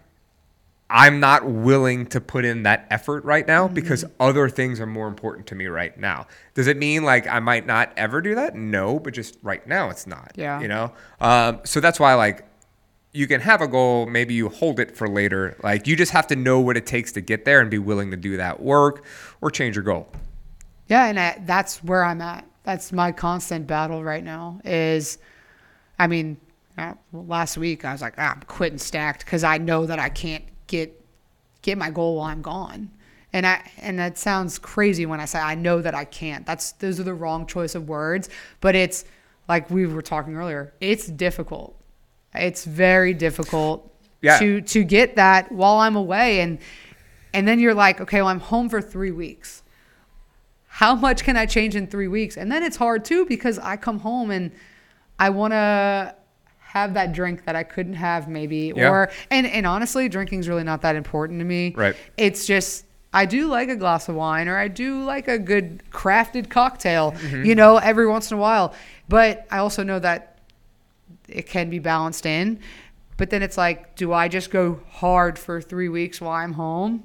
Speaker 1: I'm not willing to put in that effort right now
Speaker 2: Mm-hmm.
Speaker 1: because other things are more important to me right now. Does it mean like I might not ever do that? No, but just right now it's not.
Speaker 2: Yeah.
Speaker 1: You know? Um, so that's why like you can have a goal, maybe you hold it for later. Like you just have to know what it takes to get there and be willing to do that work or change your goal.
Speaker 2: Yeah, and I, that's where I'm at. That's my constant battle right now. Is, I mean, uh, last week I was like, ah, I'm quitting stacked because I know that I can't get get my goal while I'm gone. And I and that sounds crazy when I say I know that I can't. That's those are the wrong choice of words. But it's like we were talking earlier. It's difficult. It's very difficult
Speaker 1: Yeah.
Speaker 2: to to get that while I'm away and and then you're like, okay, well I'm home for three weeks how much can I change in three weeks? And then it's hard too because I come home and I want to have that drink that I couldn't have maybe,
Speaker 1: Yeah.
Speaker 2: or and and honestly, drinking's really not that important to me.
Speaker 1: Right.
Speaker 2: It's just I do like a glass of wine or I do like a good crafted cocktail,
Speaker 1: Mm-hmm.
Speaker 2: you know, every once in a while. But I also know that it can be balanced in. But then it's like, do I just go hard for three weeks while I'm home?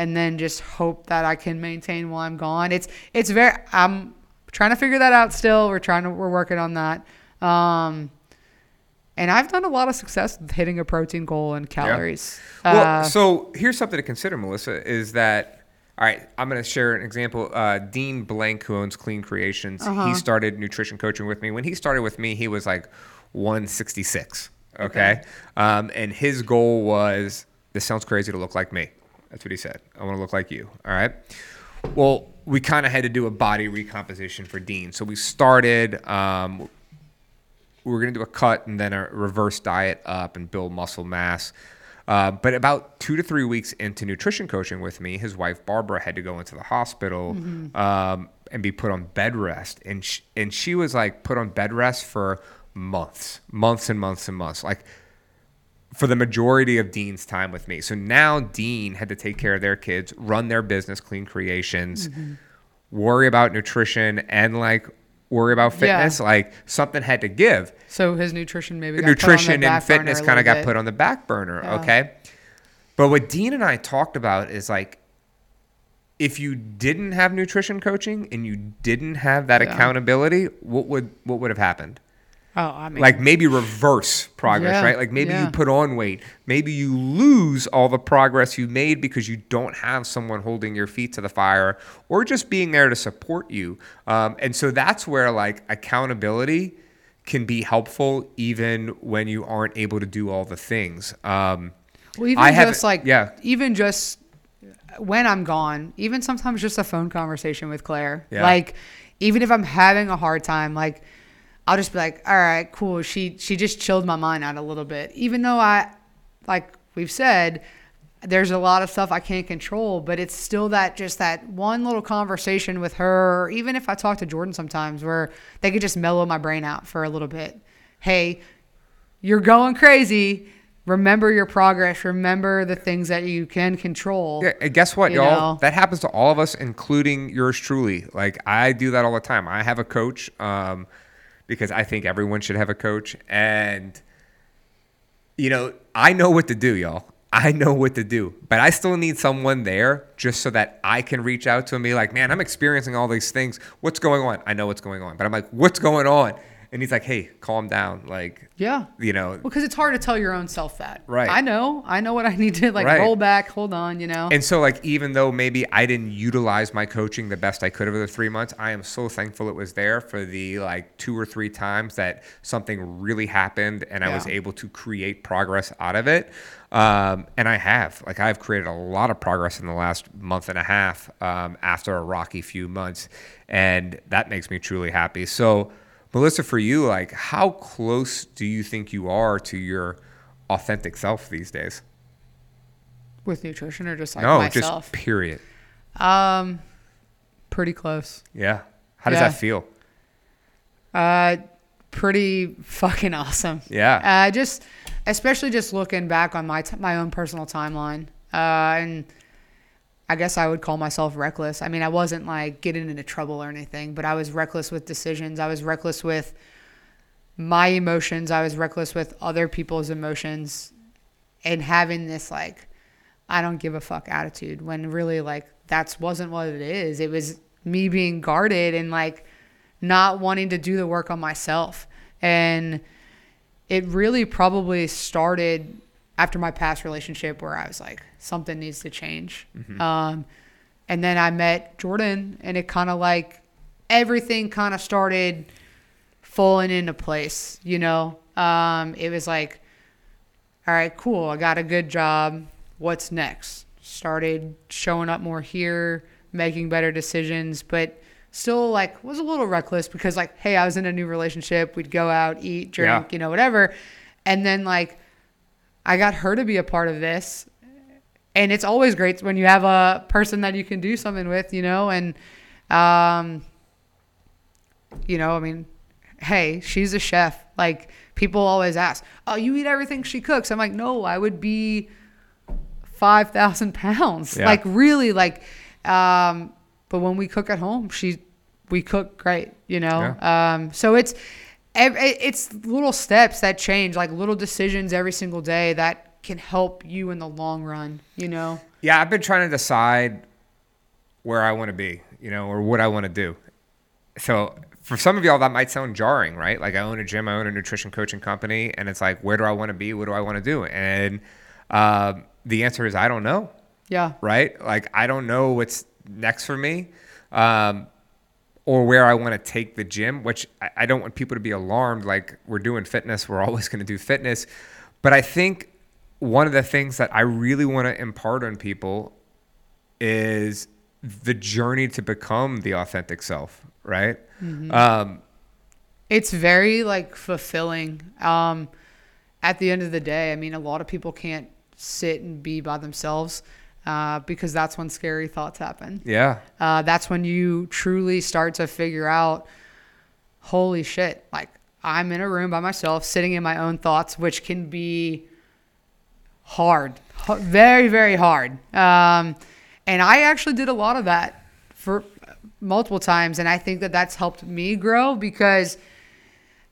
Speaker 2: And then just hope that I can maintain while I'm gone. It's it's very I'm trying to figure that out still. We're trying to we're working on that. Um and I've done a lot of success with hitting a protein goal and calories.
Speaker 1: Well,
Speaker 2: Uh,
Speaker 1: so here's something to consider, Melissa, is that all right, I'm going to share an example. Uh, Dean Blank, who owns Clean Creations,
Speaker 2: Uh-huh.
Speaker 1: he started nutrition coaching with me. When he started with me, he was like 166. Okay.
Speaker 2: Okay.
Speaker 1: Um, and his goal was this sounds crazy to look like me. That's what he said. I want to look like you. All right. Well, we kind of had to do a body recomposition for Dean. So we started, um, we were going to do a cut and then a reverse diet up and build muscle mass. Uh, but about two to three weeks into nutrition coaching with me, his wife Barbara had to go into the hospital um, and be put on bed rest, and sh- and she was like put on bed rest for months, months and months and months, like for the majority of Dean's time with me. So now Dean had to take care of their kids, run their business, Clean Creations, mm-hmm. worry about nutrition and like worry about
Speaker 2: Yeah.
Speaker 1: fitness. Like something had to give.
Speaker 2: So his nutrition maybe got put on the
Speaker 1: nutrition and fitness kind of got put on the back burner.
Speaker 2: Yeah.
Speaker 1: Okay. But what Dean and I talked about is like, if you didn't have nutrition coaching and you didn't have that
Speaker 2: Yeah.
Speaker 1: accountability, what would what would have happened?
Speaker 2: Oh, I mean,
Speaker 1: Like maybe reverse progress,
Speaker 2: Yeah,
Speaker 1: right? Like maybe
Speaker 2: yeah.
Speaker 1: you put on weight, maybe you lose all the progress you made because you don't have someone holding your feet to the fire or just being there to support you. Um, and so that's where like accountability can be helpful even when you aren't able to do all the things. Um,
Speaker 2: well, even
Speaker 1: I
Speaker 2: just like,
Speaker 1: yeah.
Speaker 2: even just when I'm gone, even sometimes just a phone conversation with Claire.
Speaker 1: Yeah.
Speaker 2: Like, even if I'm having a hard time, like, I'll just be like, all right, cool. She she just chilled my mind out a little bit. Even though I, like we've said, there's a lot of stuff I can't control, but it's still that just that one little conversation with her, or even if I talk to Jordan sometimes, where they could just mellow my brain out for a little bit. Hey, you're going crazy. Remember your progress. Remember the things that you can control.
Speaker 1: Yeah, and guess what,
Speaker 2: You
Speaker 1: y'all?
Speaker 2: know?
Speaker 1: That happens to all of us, including yours truly. Like I do that all the time. I have a coach um, because I think everyone should have a coach, and you know, I know what to do, y'all. I know what to do, but I still need someone there just so that I can reach out to and be like, man, I'm experiencing all these things. What's going on? I know what's going on, but I'm like, what's going on? And he's like, hey, calm down. Like,
Speaker 2: Yeah.
Speaker 1: you know,
Speaker 2: Because it's hard to tell your own self that.
Speaker 1: Right.
Speaker 2: I know. I know what I need to like
Speaker 1: Right.
Speaker 2: roll back, hold on, you know.
Speaker 1: And so, like, even though maybe I didn't utilize my coaching the best I could over the three months, I am so thankful it was there for the like two or three times that something really happened and I was able to create progress out of it. Um, and I have, like, I've created a lot of progress in the last month and a half um, after a rocky few months. And that makes me truly happy. So, Melissa, for you, like, how close do you think you are to your authentic self these days?
Speaker 2: with nutrition or just like
Speaker 1: no,
Speaker 2: myself.
Speaker 1: just period.
Speaker 2: um pretty close.
Speaker 1: Yeah. How does
Speaker 2: Yeah.
Speaker 1: that feel?
Speaker 2: Uh pretty fucking awesome.
Speaker 1: Yeah.
Speaker 2: Uh just especially just looking back on my t- my own personal timeline. Uh and I guess I would call myself reckless. I mean, I wasn't like getting into trouble or anything, but I was reckless with decisions. I was reckless with my emotions. I was reckless with other people's emotions and having this like I don't give a fuck attitude when really like that's wasn't what it is. It was me being guarded and like not wanting to do the work on myself. And it really probably started after my past relationship where I was like, something needs to change. Um, and then I met Jordan, and it kind of like everything kind of started falling into place, you know? Um, it was like, all right, cool. I got a good job. What's next? Started showing up more here, making better decisions, but still like was a little reckless because like, hey, I was in a new relationship. We'd go out, eat, drink,
Speaker 1: Yeah.
Speaker 2: you know, whatever. And then like I got her to be a part of this. And it's always great when you have a person that you can do something with, you know, and um you know, I mean, hey, she's a chef. Like people always ask, "Oh, you eat everything she cooks?" I'm like, "No, I would be five thousand pounds."
Speaker 1: Yeah.
Speaker 2: Like really, like. Um, but when we cook at home, she we cook great, you know. Um, so it's it's little steps that change, like little decisions every single day that can help you in the long run, you know.
Speaker 1: Yeah, I've been trying to decide where I want to be, you know, or what I want to do. So for some of y'all, that might sound jarring, right? Like I own a gym, I own a nutrition coaching company, and it's like, where do I want to be? What do I want to do? And um, the answer is, I don't know.
Speaker 2: Yeah.
Speaker 1: right? Like I don't know what's next for me, um, or where I want to take the gym. Which I, I don't want people to be alarmed. Like we're doing fitness, we're <laughs> always going to do fitness. But I think one of the things that I really want to impart on people is the journey to become the authentic self, right? Um,
Speaker 2: it's very like fulfilling um at the end of the day i mean a lot of people can't sit and be by themselves uh, because that's when scary thoughts happen
Speaker 1: yeah,
Speaker 2: uh, that's when you truly start to figure out holy shit like i'm in a room by myself sitting in my own thoughts which can be hard very very hard um, and i actually did a lot of that for multiple times, and I think that that's helped me grow because,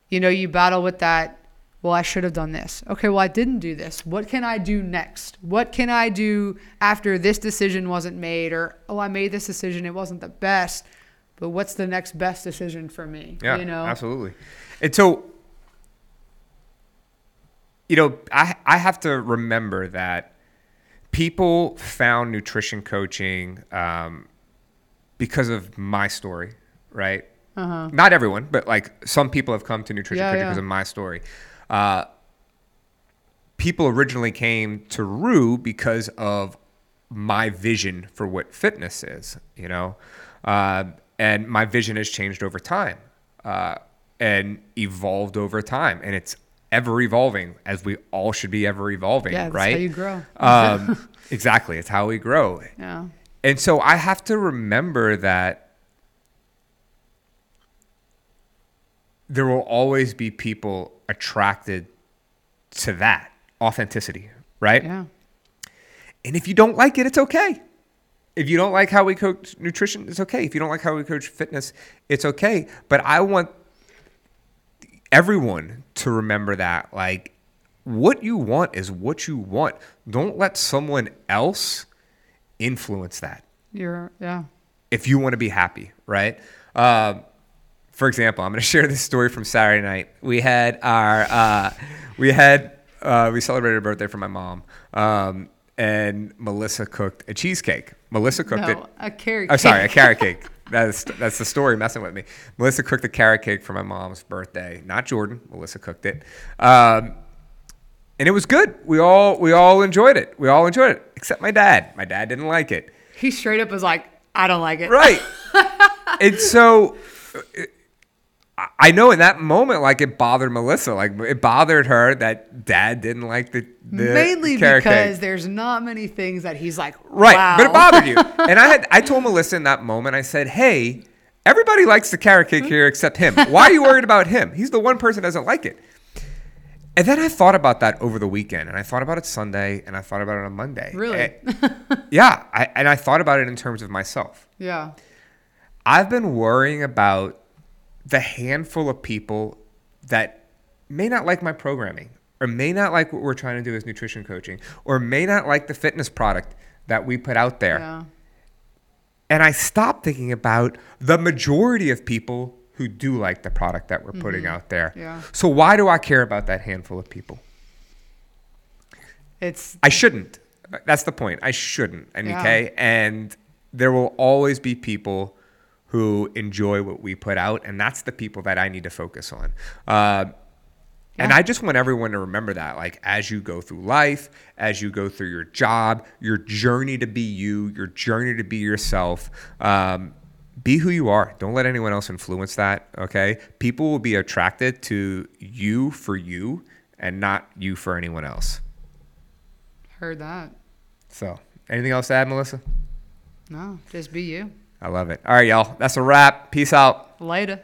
Speaker 2: you know, you battle with that. Well, I should have done this. Okay, well, I didn't do this. What can I do next? What can I do after this decision wasn't made? Or, oh, I made this decision, it wasn't the best, but what's the next best decision for me?
Speaker 1: Yeah,
Speaker 2: you know?
Speaker 1: absolutely. And so, you know, I I have to remember that people found nutrition coaching um, because of my story, right?
Speaker 2: Uh-huh.
Speaker 1: Not everyone, but like some people have come to nutrition
Speaker 2: Yeah,
Speaker 1: coaching
Speaker 2: yeah.
Speaker 1: because of my story. Uh, people originally came to Rue because of my vision for what fitness is, you know, uh, and my vision has changed over time uh, and evolved over time, and it's ever evolving as we all should be ever evolving,
Speaker 2: Yeah, that's
Speaker 1: right?
Speaker 2: how you grow.
Speaker 1: um, <laughs> exactly, it's how we grow,
Speaker 2: Yeah.
Speaker 1: and so I have to remember that there will always be people attracted to that authenticity, right?
Speaker 2: Yeah.
Speaker 1: And if you don't like it, it's okay. If you don't like how we coach nutrition, it's okay. If you don't like how we coach fitness, it's okay. But I want everyone to remember that like what you want is what you want. Don't let someone else influence that
Speaker 2: You're, yeah.
Speaker 1: if you want to be happy, right? Um, for example, I'm going <laughs> to share this story from Saturday night. We had our, uh, we had, uh, we celebrated a birthday for my mom, um, and Melissa cooked a cheesecake. Melissa cooked it.
Speaker 2: No, a carrot
Speaker 1: Oh, sorry, a carrot cake. <laughs> That's that's the story messing with me. Melissa cooked the carrot cake for my mom's birthday. Not Jordan. Melissa cooked it, um, and it was good. We all we all enjoyed it. We all enjoyed it, except my dad. My dad didn't like it.
Speaker 2: He straight up was like, I don't like it.
Speaker 1: Right. <laughs> and so uh, I know in that moment, like it bothered Melissa. Like it bothered her that dad didn't like the, the
Speaker 2: Mainly because
Speaker 1: cake.
Speaker 2: there's not many things that he's like,
Speaker 1: Right.
Speaker 2: wow.
Speaker 1: But it bothered you. <laughs> and I had I told Melissa in that moment, I said, Hey, everybody likes the carrot cake here except him. Why are you worried about him? He's the one person that doesn't like it. And then I thought about that over the weekend, and I thought about it Sunday, and I thought about it on Monday.
Speaker 2: Really?
Speaker 1: Eh, <laughs> yeah, I, and I thought about it in terms of myself.
Speaker 2: yeah.
Speaker 1: I've been worrying about the handful of people that may not like my programming or may not like what we're trying to do as nutrition coaching or may not like the fitness product that we put out there.
Speaker 2: Yeah.
Speaker 1: And I stopped thinking about the majority of people who do like the product that we're putting mm-hmm. out there.
Speaker 2: Yeah.
Speaker 1: So why do I care about that handful of people?
Speaker 2: It's
Speaker 1: I shouldn't. That's the point. I shouldn't. And
Speaker 2: Yeah.
Speaker 1: okay, and there will always be people who enjoy what we put out, and that's the people that I need to focus on. Uh, And I just want everyone to remember that, like as you go through life, as you go through your job, your journey to be you, your journey to be yourself. Um, be who you are. Don't let anyone else influence that. Okay. People will be attracted to you for you and not you for anyone else.
Speaker 2: heard that.
Speaker 1: So, anything else to add, Melissa?
Speaker 2: No, just be you.
Speaker 1: I love it. All right, y'all. That's a wrap. Peace out.
Speaker 2: Later.